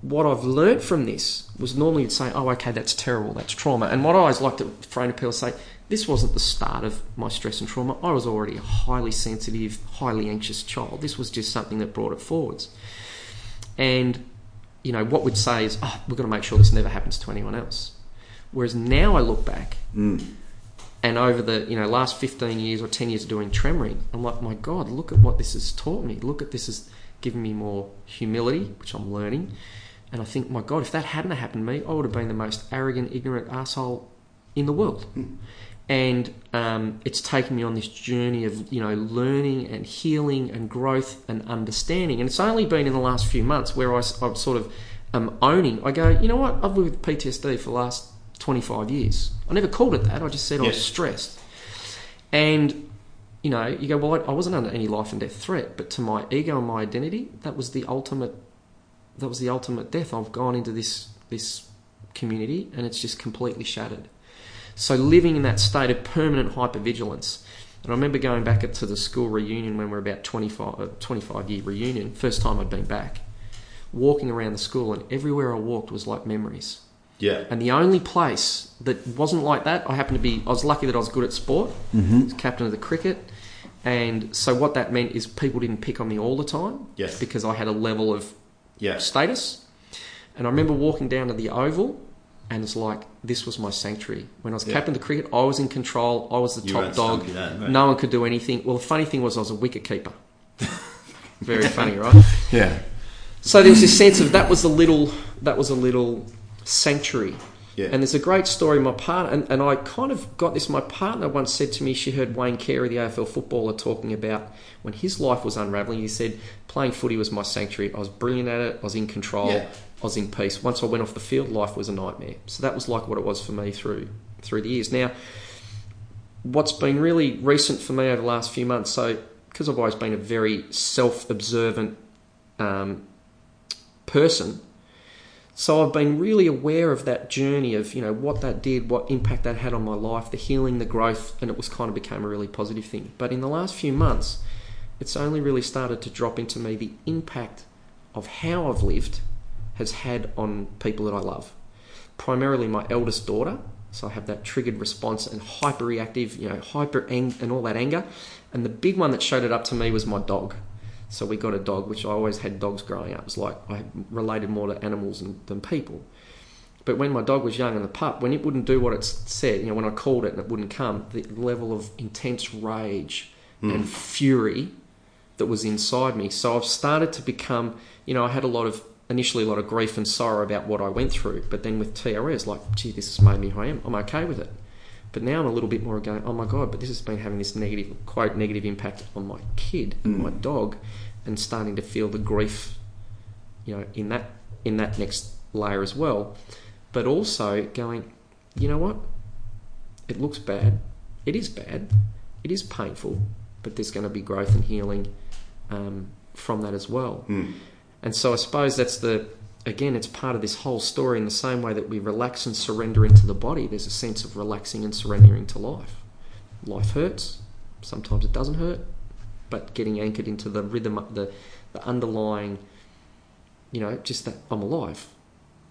what I've learned from this was normally you'd say, oh, okay, that's terrible, that's trauma. And what I always like to frame to people say, this wasn't the start of my stress and trauma. I was already a highly sensitive, highly anxious child. This was just something that brought it forwards. And, you know, what we'd say is, oh, we've got to make sure this never happens to anyone else. Whereas now I look back Mm. and over the you know last 15 years or 10 years of doing tremoring i'm like my god look at what this has taught me look at this has given me more humility which i'm learning. And i think my god if that hadn't happened to me i would have been the most arrogant ignorant asshole in the world. And um, it's taken me on this journey of you know learning and healing and growth and understanding. And it's only been in the last few months where I, I've sort of um, owning. I go you know what? I've lived with ptsd for the last 25 years. I never called it that. I just said i was stressed. And you know you go well I, wasn't under any life and death threat but to my ego and my identity that was the ultimate that was the ultimate death i've gone into this this community and it's just completely shattered so living in that state of permanent hypervigilance. And I remember going back to the school reunion when we were about 25, uh, 25 year reunion, first time I'd been back, walking around the school and everywhere I walked was like memories. Yeah. And the only place that wasn't like that, I happened to be, I was lucky that I was good at sport, Mm-hmm. was captain of the cricket. And so what that meant is people didn't pick on me all the time Yes. because I had a level of Yeah. status. And I remember walking down to the oval, and it's like this was my sanctuary. When I was Yeah. captain of the cricket, I was in control. I was the You top dog. Stumpy then, right? No one could do anything. Well, the funny thing was, I was a wicket keeper. Very funny, right? Yeah. So there was this sense of that was a little that was a little sanctuary. Yeah. And there's a great story. My partner and, and I kind of got this. My partner once said to me, she heard Wayne Carey, the AFL footballer, talking about when his life was unraveling. He said, "Playing footy was my sanctuary. I was brilliant at it. I was in control. Yeah. I was in peace. Once I went off the field, life was a nightmare. So that was like what it was for me through through the years. Now, what's been really recent for me over the last few months. So because I've always been a very self-observant um, person. So I've been really aware of that journey of you know what that did, what impact that had on my life, the healing, the growth, and it was kind of became a really positive thing. But in the last few months, it's only really started to drop into me the impact of how I've lived has had on people that I love. Primarily my eldest daughter, so I have that triggered response and hyper reactive, you know, hyper ang- and all that anger. And the big one that showed it up to me was my dog. So we got a dog, which I always had dogs growing up. It was like I related more to animals than, than people. But when my dog was young and the pup, when it wouldn't do what it said, you know, when I called it and it wouldn't come, the level of intense rage hmm. and fury that was inside me. So I've started to become, you know, I had a lot of initially a lot of grief and sorrow about what I went through, but then with TRE, like, gee, this has made me who I am. I'm okay with it. But now I'm a little bit more going, oh my God, but this has been having this negative, quite negative impact on my kid, Mm. my dog, and starting to feel the grief, you know, in that in that next layer as well. But also going, you know what? It looks bad. It is bad. It is painful, but there's going to be growth and healing um, from that as well. Mm. And so I suppose that's the again, it's part of this whole story in the same way that we relax and surrender into the body. There's a sense of relaxing and surrendering to life. Life hurts. Sometimes it doesn't hurt, but getting anchored into the rhythm, the the underlying, you know, just that I'm alive.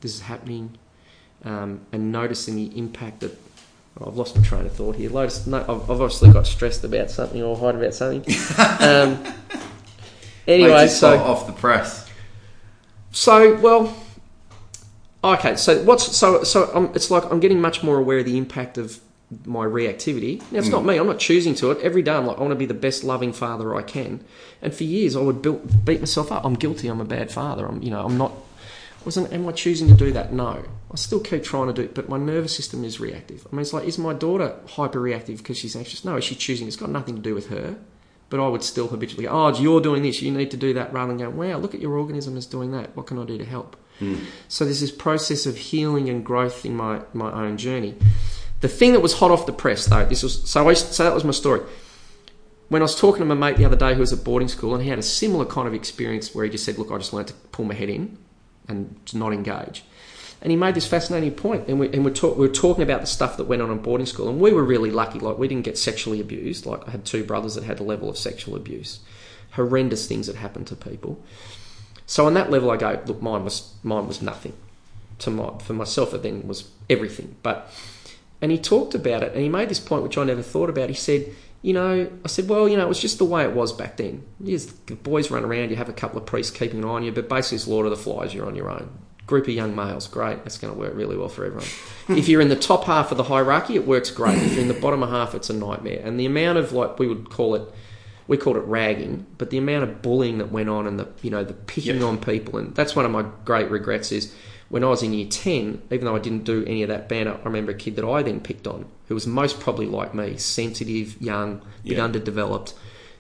This is happening, um, and noticing the impact that. oh, I've lost my train of thought here. Lotus, no, I've I've obviously got stressed about something or hide about something. Um, anyway, so off the press. So well, okay. So what's so so? Um, it's like I'm getting much more aware of the impact of my reactivity. Now it's not me. I'm not choosing to it. Every day I'm like I want to be the best loving father I can. And for years I would build, beat myself up. I'm guilty. I'm a bad father. I'm you know I'm not. Wasn't am I choosing to do that? No. I still keep trying to do it, but my nervous system is reactive. I mean, it's like, is my daughter hyper reactive because she's anxious? No, is she choosing? It's got nothing to do with her. But I would still habitually go, oh, you're doing this, you need to do that, rather than going, wow, look at your organism is doing that. What can I do to help? Hmm. So there's this process of healing and growth in my, my own journey. The thing that was hot off the press, though, this was so, I, so that was my story. When I was talking to my mate the other day who was at boarding school, and he had a similar kind of experience where he just said, look, I just learned to pull my head in and to not engage. And he made this fascinating point, and, we, and we're, talk, we were talking about the stuff that went on in boarding school, and we were really lucky. Like we didn't get sexually abused. Like I had two brothers that had a level of sexual abuse, horrendous things that happened to people. So on that level, I go, look, mine was mine was nothing. To my for myself, it then was everything. But and he talked about it, and he made this point which I never thought about. He said, you know, I said, well, you know, it was just the way it was back then. Yes, the boys run around, you have a couple of priests keeping an eye on you, but basically, it's Lord of the Flies, you're on your own. Group of young males, great. That's going to work really well for everyone. if you're in the top half of the hierarchy, it works great. If you're in the bottom half, it's a nightmare. And the amount of like we would call it, we called it ragging, but the amount of bullying that went on and the you know the picking Yeah. on people, and that's one of my great regrets is when I was in year ten. Even though I didn't do any of that banner, I remember a kid that I then picked on who was most probably like me, sensitive, young, bit Yeah. underdeveloped.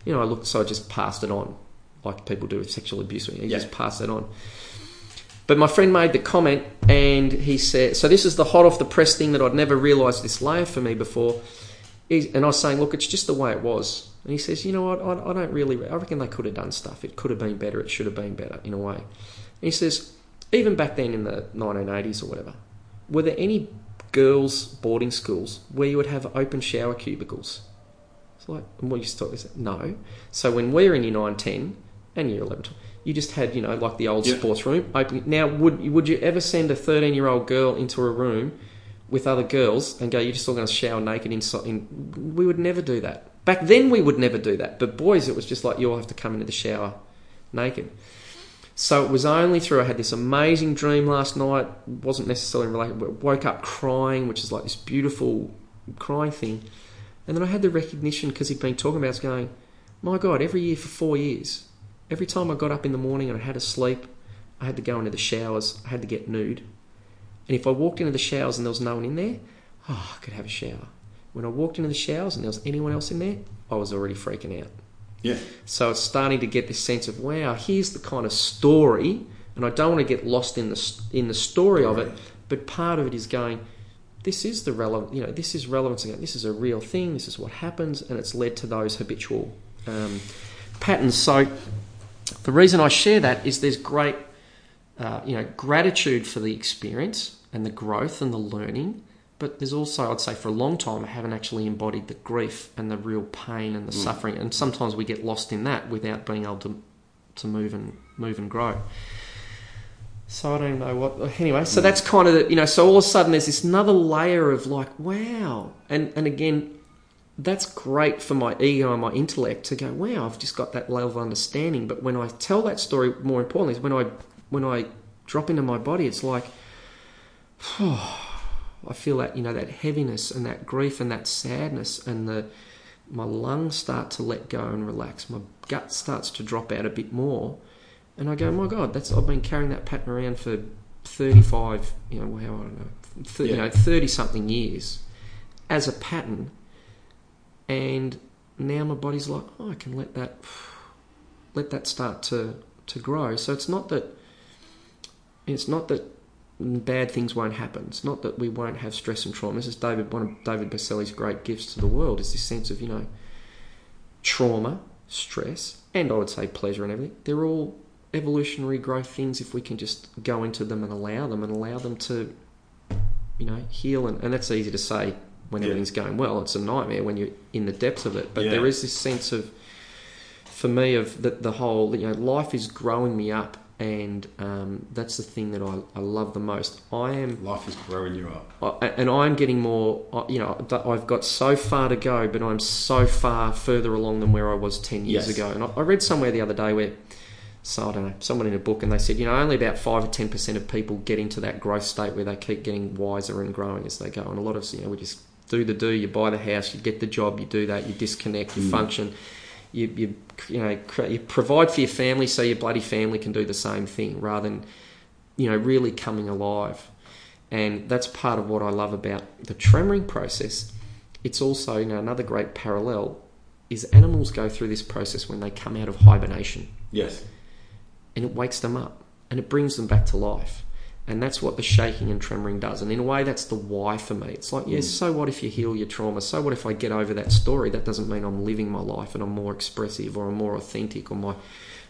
You know, I looked so I just passed it on, like people do with sexual abuse. You Yeah. just pass it on. But my friend made the comment, and he said, "So this is the hot off the press thing that I'd never realised this layer for me before." And I was saying, "Look, it's just the way it was." And he says, "You know what? I, I don't really. I reckon they could have done stuff. It could have been better. It should have been better in a way." And he says, "Even back then in the 1980s or whatever, were there any girls' boarding schools where you would have open shower cubicles?" It's like, and we used to talk. No. So when we're in year 9, 10, and year 11, 12, you just had, you know, like the old Yeah. sports room open. Now, would would you ever send a 13 year old girl into a room with other girls and go, you're just all going to shower naked inside? In, we would never do that. Back then, we would never do that. But boys, it was just like, you all have to come into the shower naked. So it was only through I had this amazing dream last night. wasn't necessarily related. But woke up crying, which is like this beautiful crying thing. And then I had the recognition because he'd been talking about. it, going, my God! Every year for four years, every time I got up in the morning and I had to sleep, I had to go into the showers. I had to get nude. And if I walked into the showers and there was no one in there, oh, I could have a shower. When I walked into the showers and there was anyone else in there, I was already freaking out. Yeah. So it's starting to get this sense of wow, here's the kind of story, and I don't want to get lost in the in the story of it. But part of it is going, this is the relevant, you know, this is relevance. Again, this is a real thing. This is what happens, and it's led to those habitual um, patterns. So the reason I share that is there's great, uh, you know, gratitude for the experience and the growth and the learning. But there's also, I'd say, for a long time, I haven't actually embodied the grief and the real pain and the suffering. And sometimes we get lost in that without being able to to move and move and grow. So I don't know what. Anyway, so that's kind of the, you know. So all of a sudden, there's this another layer of like, wow, and and again, that's great for my ego and my intellect to go, wow, I've just got that level of understanding. But when I tell that story, more importantly, is when I when I drop into my body, it's like, oh, I feel that you know that heaviness and that grief and that sadness and the my lungs start to let go and relax. My gut starts to drop out a bit more, and I go, my God, that's I've been carrying that pattern around for thirty five, you know, how I don't know, th- you know, thirty something years, as a pattern, and now my body's like, oh, I can let that let that start to to grow. So it's not that it's not that bad things won't happen. It's not that we won't have stress and trauma. This is David one of David Berceli's great gifts to the world is this sense of you know trauma, stress, and I would say pleasure and everything. They're all evolutionary growth things if we can just go into them and allow them and allow them to you know heal and, and that's easy to say when Yeah. everything's going well. It's a nightmare when you're in the depths of it. But Yeah. there is this sense of for me of the, the whole you know life is growing me up and um, that's the thing that I, I love the most i am Life is growing you up. I- and i'm getting more you know i've got so far to go but i'm so far further along than where i was 10 years Yes. ago and I, I read somewhere the other day where so i don't know someone in a book and they said you know only about 5 or 10% of people get into that growth state where they keep getting wiser and growing as they go and a lot of us you know we just do the do you buy the house you get the job you do that you disconnect you Mm. function you, you you know you provide for your family so your bloody family can do the same thing rather than you know really coming alive and that's part of what I love about the tremoring process it's also you know another great parallel is animals go through this process when they come out of hibernation Yes. and it wakes them up and it brings them back to life. And that's what the shaking and tremoring does. And in a way, that's the why for me. It's like, yes, Mm. so what if you heal your trauma? So what if I get over that story? That doesn't mean I'm living my life and I'm more expressive or I'm more authentic or my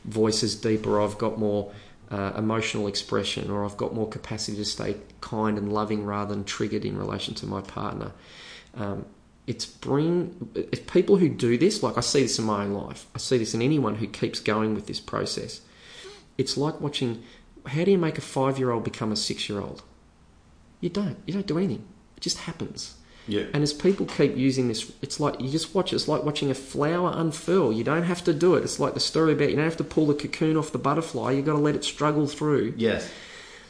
voice is deeper or I've got more uh, emotional expression or I've got more capacity to stay kind and loving rather than triggered in relation to my partner. Um, it's bring if people who do this like i see this in my own life i see this in anyone who keeps going with this process it's like watching how do you make a five year old become a six year old you don't. You don't do anything. It just happens. Yeah. and as people keep using this it's like you just watch it's like watching a flower unfurl. You don't have to do it. It's like the story about you don't have to pull the cocoon off the butterfly. You've got to let it struggle through. Yes.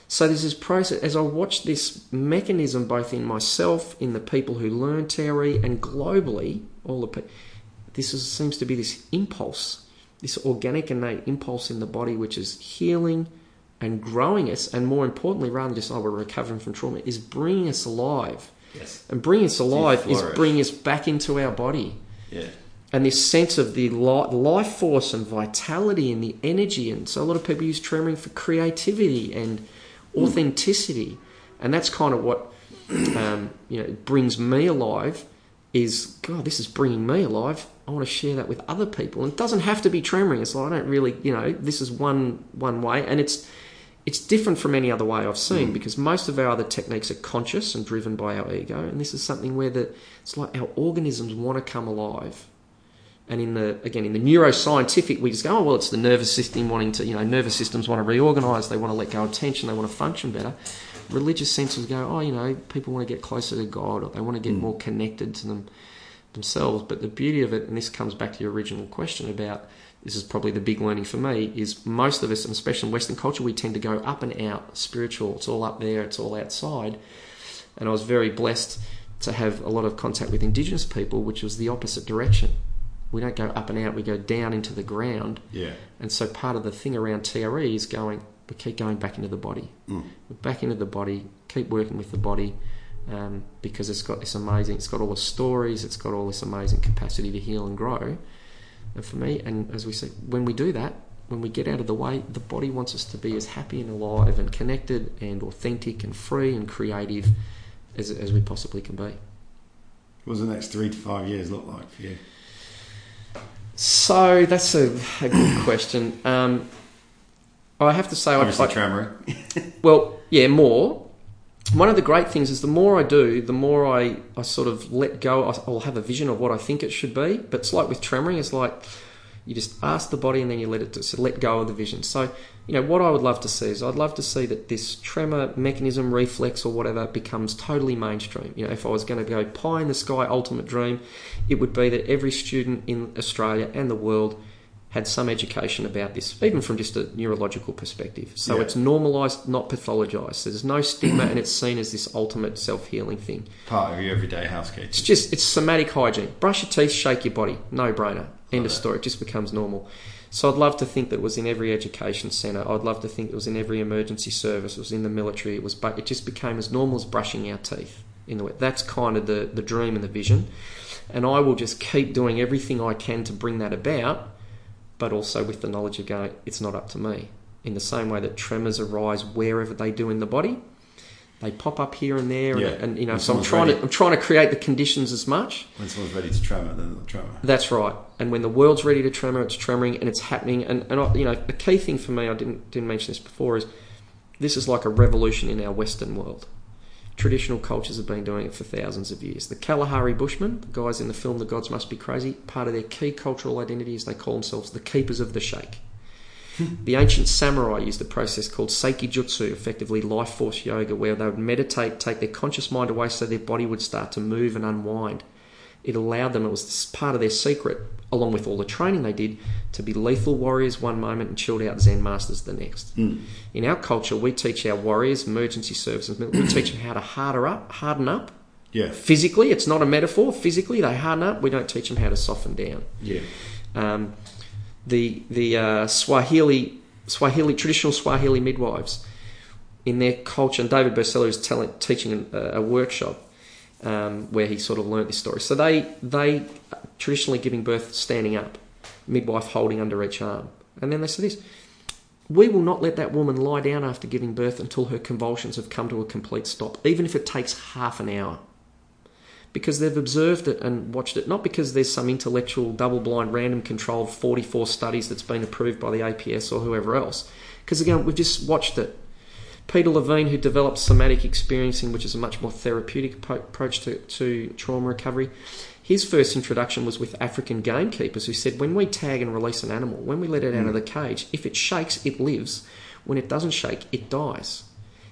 so there's this process as I watch this mechanism both in myself, in the people who learn TRE, and globally, all the pe- this is, seems to be this impulse, this organic innate impulse in the body, which is healing and growing us, and more importantly, rather than just oh we're recovering from trauma, is bringing us alive. Yes. And bringing us alive is bringing us back into our body Yeah. and this sense of the life force and vitality and the energy. And so a lot of people use tremoring for creativity and authenticity, and that's kind of what um, you know brings me alive. Is God, this is bringing me alive. I want to share that with other people, and it doesn't have to be tremoring. It's like I don't really, you know, this is one one way, and it's it's different from any other way I've seen hmm. because most of our other techniques are conscious and driven by our ego, and this is something where the it's like our organisms want to come alive. And in the again in the neuroscientific, we just go, oh well, it's the nervous system wanting to, you know, nervous systems want to reorganize, they want to let go of tension, they want to function better. Religious senses go, oh, you know, people want to get closer to God, or they want to get hmm. more connected to them themselves. But the beauty of it, and this comes back to your original question about this is probably the big learning for me, is most of us, and especially in Western culture, we tend to go up and out spiritual. It's all up there, it's all outside. And I was very blessed to have a lot of contact with Indigenous people, which was the opposite direction. We don't go up and out, we go down into the ground. Yeah. And so part of the thing around TRE is going, we keep going back into the body. Mm. Back into the body, keep working with the body um, because it's got this amazing, it's got all the stories, it's got all this amazing capacity to heal and grow. And for me, and as we said, when we do that, when we get out of the way, the body wants us to be as happy and alive and connected and authentic and free and creative as, as we possibly can be. What does the next three to five years look like for you? So that's a, a good question. Um, I have to say, I, Obviously, I, tremoring. Well, yeah, more. One of the great things is the more I do, the more I, I sort of let go. I'll have a vision of what I think it should be. But it's like with tremoring, it's like you just ask the body and then you let it just let go of the vision. So, you know, what I would love to see is I'd love to see that this tremor mechanism, reflex, or whatever becomes totally mainstream. You know, if I was going to go pie in the sky ultimate dream, it would be that every student in Australia and the world had some education about this, even from just a neurological perspective. So Yeah. it's normalised, not pathologised. There's no stigma, and it's seen as this ultimate self healing thing. Part of your everyday housekeeping. It's just it's somatic hygiene. Brush your teeth, shake your body. No brainer. End of story. It just becomes normal. So I'd love to think that it was in every education centre. I'd love to think it was in every emergency service. It was in the military. It was, but it just became as normal as brushing our teeth. in the way, that's kind of the the dream and the vision, and I will just keep doing everything I can to bring that about, but also with the knowledge of going, it's not up to me. In the same way that tremors arise wherever they do in the body, they pop up here and there, Yeah. and, and you know, When so I'm trying ready. to I'm trying to create the conditions as much. When someone's ready to tremor, then they'll tremor. That's right. And when the world's ready to tremor, it's tremoring and it's happening. And, and I, you know, the key thing for me, I didn't didn't mention this before, is this is like a revolution in our Western world. Traditional cultures have been doing it for thousands of years. The Kalahari Bushmen, the guys in the film The Gods Must Be Crazy, part of their key cultural identity is they call themselves the keepers of the shake. Hmm. the ancient samurai used a process called Seiki Jutsu, effectively life force yoga, where they would meditate, take their conscious mind away so their body would start to move and unwind. It allowed them, it was part of their secret, along with all the training they did, to be lethal warriors one moment and chilled out Zen masters the next. In our culture, we teach our warriors, emergency services, we teach them how to harder up, harden up. Yeah. Physically, it's not a metaphor. Physically, they harden up. We don't teach them how to soften down. Yeah. Um, the the uh, Swahili Swahili traditional Swahili midwives in their culture, and David Berceli is telling, teaching a, a workshop um, where he sort of learnt this story. So they they traditionally giving birth standing up, midwife holding under each arm, and then they say this: we will not let that woman lie down after giving birth until her convulsions have come to a complete stop, even if it takes half an hour. Because they've observed it and watched it, not because there's some intellectual, double blind, random controlled 44 studies that's been approved by the APS or whoever else. Because again, we've just watched it. Peter Levine, who developed somatic experiencing, which is a much more therapeutic po- approach to, to trauma recovery, his first introduction was with African gamekeepers who said, when we tag and release an animal, when we let it out of the cage, if it shakes, it lives. When it doesn't shake, it dies.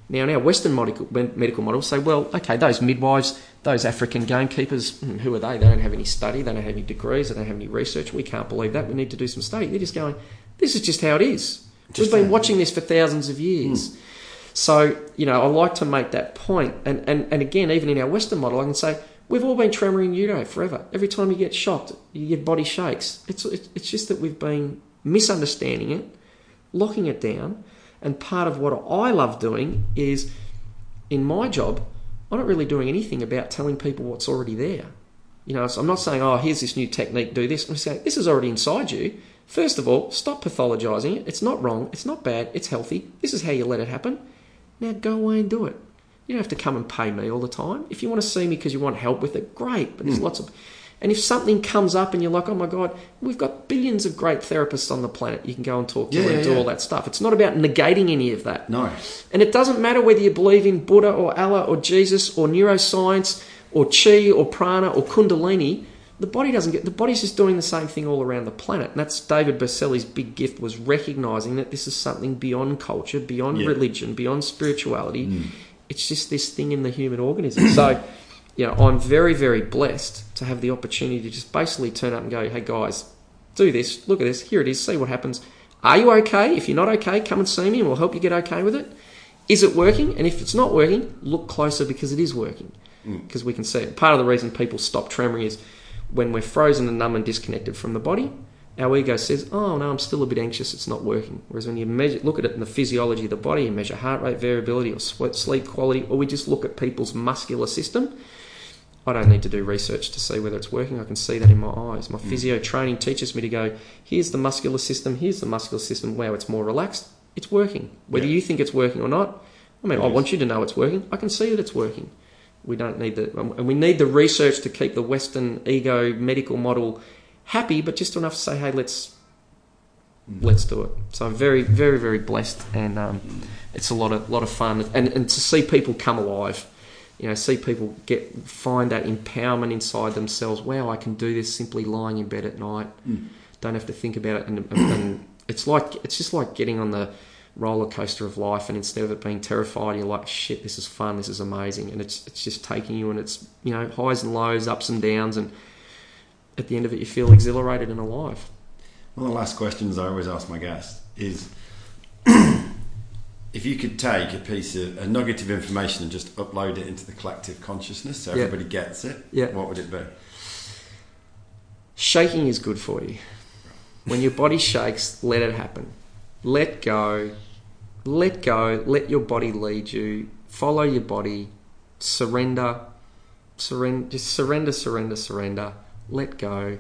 Now, in our Western medical, medical model, say, well, okay, those midwives, those African gamekeepers, hmm, who are they? They don't have any study, they don't have any degrees, they don't have any research. We can't believe that. We need to do some study. They're just going, this is just how it is. Just We've been watching this for thousands of years. So, you know, I like to make that point. And, and, and again, even in our Western model, I can say, we've all been tremoring utero forever. Every time you get shocked, your body shakes. It's, it's just that we've been misunderstanding it, locking it down. And part of what I love doing is in my job, I'm not really doing anything about telling people what's already there. You know, so I'm not saying, oh, here's this new technique, do this. I'm saying, this is already inside you. First of all, stop pathologizing it. It's not wrong. It's not bad. It's healthy. This is how you let it happen. Now go away and do it. You don't have to come and pay me all the time. If you want to see me because you want help with it, great. But there's hmm. lots of. And if something comes up and you're like, oh my God, we've got billions of great therapists on the planet. You can go and talk to Yeah, and yeah, do yeah. all that stuff. It's not about negating any of that. No. And it doesn't matter whether you believe in Buddha or Allah or Jesus or neuroscience or chi or prana or kundalini. The body doesn't get the body's just doing the same thing all around the planet. And that's David Berceli's big gift was recognizing that this is something beyond culture, beyond Yeah. religion, beyond spirituality. Mm. It's just this thing in the human organism. so, you know, I'm very, very blessed to have the opportunity to just basically turn up and go, hey guys, do this, look at this, here it is, see what happens. Are you okay? If you're not okay, come and see me and we'll help you get okay with it. Is it working? And if it's not working, look closer because it is working. Mm. Because we can see it. Part of the reason people stop tremoring is when we're frozen and numb and disconnected from the body, our ego says, oh no, I'm still a bit anxious, it's not working. Whereas when you measure, look at it in the physiology of the body, you measure heart rate variability or sleep quality, or we just look at people's muscular system, I don't need to do research to see whether it's working. I can see that in my eyes. My hmm. physio training teaches me to go, here's the muscular system, here's the muscular system. Wow, it's more relaxed. It's working. Whether Yeah. you think it's working or not, I mean, It I is. want you to know it's working. I can see that it's working. We don't need the, and we need the research to keep the Western ego medical model happy, but just enough to say, hey, let's let's do it. So I'm very, very, very blessed, and um, it's a lot of lot of fun, and and to see people come alive, you know, see people get find that empowerment inside themselves. Wow, I can do this simply lying in bed at night. Don't have to think about it, and, and, and it's like it's just like getting on the roller coaster of life, and instead of it being terrified, you're like, shit, this is fun, this is amazing, and it's it's just taking you, and it's you know highs and lows, ups and downs, and at the end of it, you feel exhilarated and alive. One of the last questions I always ask my guests is if you could take a piece of a nugget of information and just upload it into the collective consciousness so Yeah. everybody gets it, Yeah. what would it be? Shaking is good for you. When your body shakes, let it happen. Let go. Let go. Let your body lead you. Follow your body. Surrender. surrender, just surrender, surrender, surrender. Let go.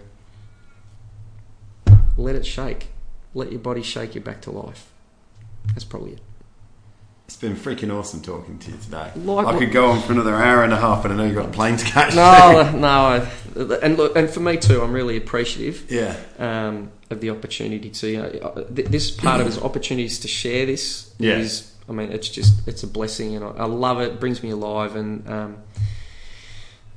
Let it shake. Let your body shake you back to life. That's probably it. It's been freaking awesome talking to you today. Like- I could go on for another hour and a half, but I know you've got a plane to catch. No, no, I- and look, and for me too, I'm really appreciative yeah. um, of the opportunity to. You know, uh, this part of his opportunities to share this Yeah. is. I mean, it's just it's a blessing, and I, I love it. it. Brings me alive, and um,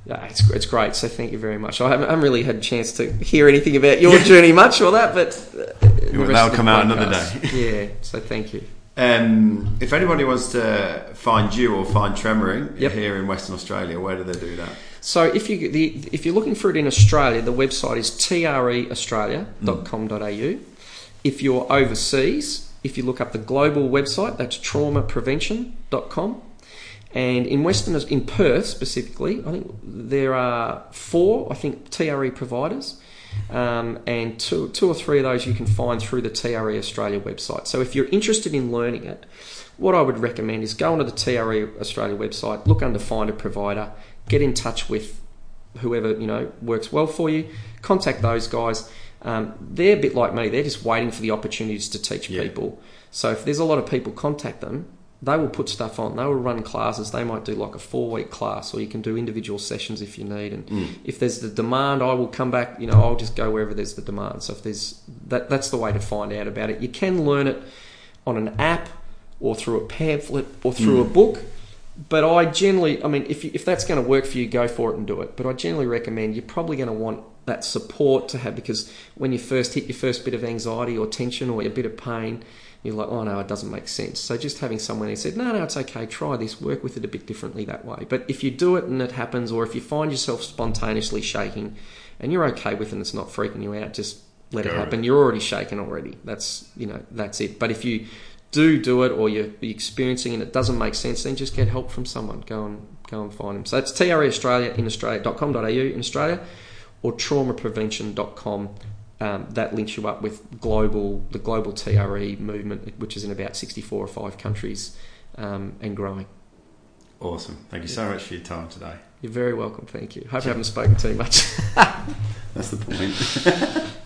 yeah, it's it's great. So thank you very much. I haven't, I haven't really had a chance to hear anything about your journey much or that, but uh, Well, that'll come out another day. Yeah. So thank you. Um, if anybody wants to find you or find Tremoring Yep. here in Western Australia, where do they do that? So if you the, if you're looking for it in Australia, the website is treaustralia.com.au. If you're overseas, if you look up the global website, that's traumaprevention.com. And in Western, in Perth specifically, I think there are four, I think, TRE providers. Um, and two, two or three of those you can find through the TRE Australia website. So if you're interested in learning it, what I would recommend is go onto the TRE Australia website, look under Find a Provider, get in touch with whoever you know works well for you. Contact those guys. Um, they're a bit like me. They're just waiting for the opportunities to teach Yeah. people. So if there's a lot of people, contact them. They will put stuff on. They will run classes. They might do like a four week class, or you can do individual sessions if you need. And mm. if there's the demand, I will come back. You know, I'll just go wherever there's the demand. So if there's that, that's the way to find out about it. You can learn it on an app, or through a pamphlet, or through a mm. book. But I generally, I mean, if you, if that's going to work for you, go for it and do it. But I generally recommend you're probably going to want that support to have because when you first hit your first bit of anxiety or tension or a bit of pain, you're like, oh no, it doesn't make sense. So just having someone who said, no, no, it's okay, try this, work with it a bit differently that way. But if you do it and it happens, or if you find yourself spontaneously shaking and you're okay with it and it's not freaking you out, just let Go it happen. You're already shaken already. That's you know that's it. But if you do do it or you're experiencing and it doesn't make sense, then just get help from someone. Go and go and find them. So that's TRE Australia in Australia.com.au in Australia or traumaprevention.com. Um, that links you up with global the global TRE movement, which is in about 64 or 5 countries um, and growing. Awesome. Thank you so much for your time today. You're very welcome. Thank you. Hope I haven't spoken too much. That's the point.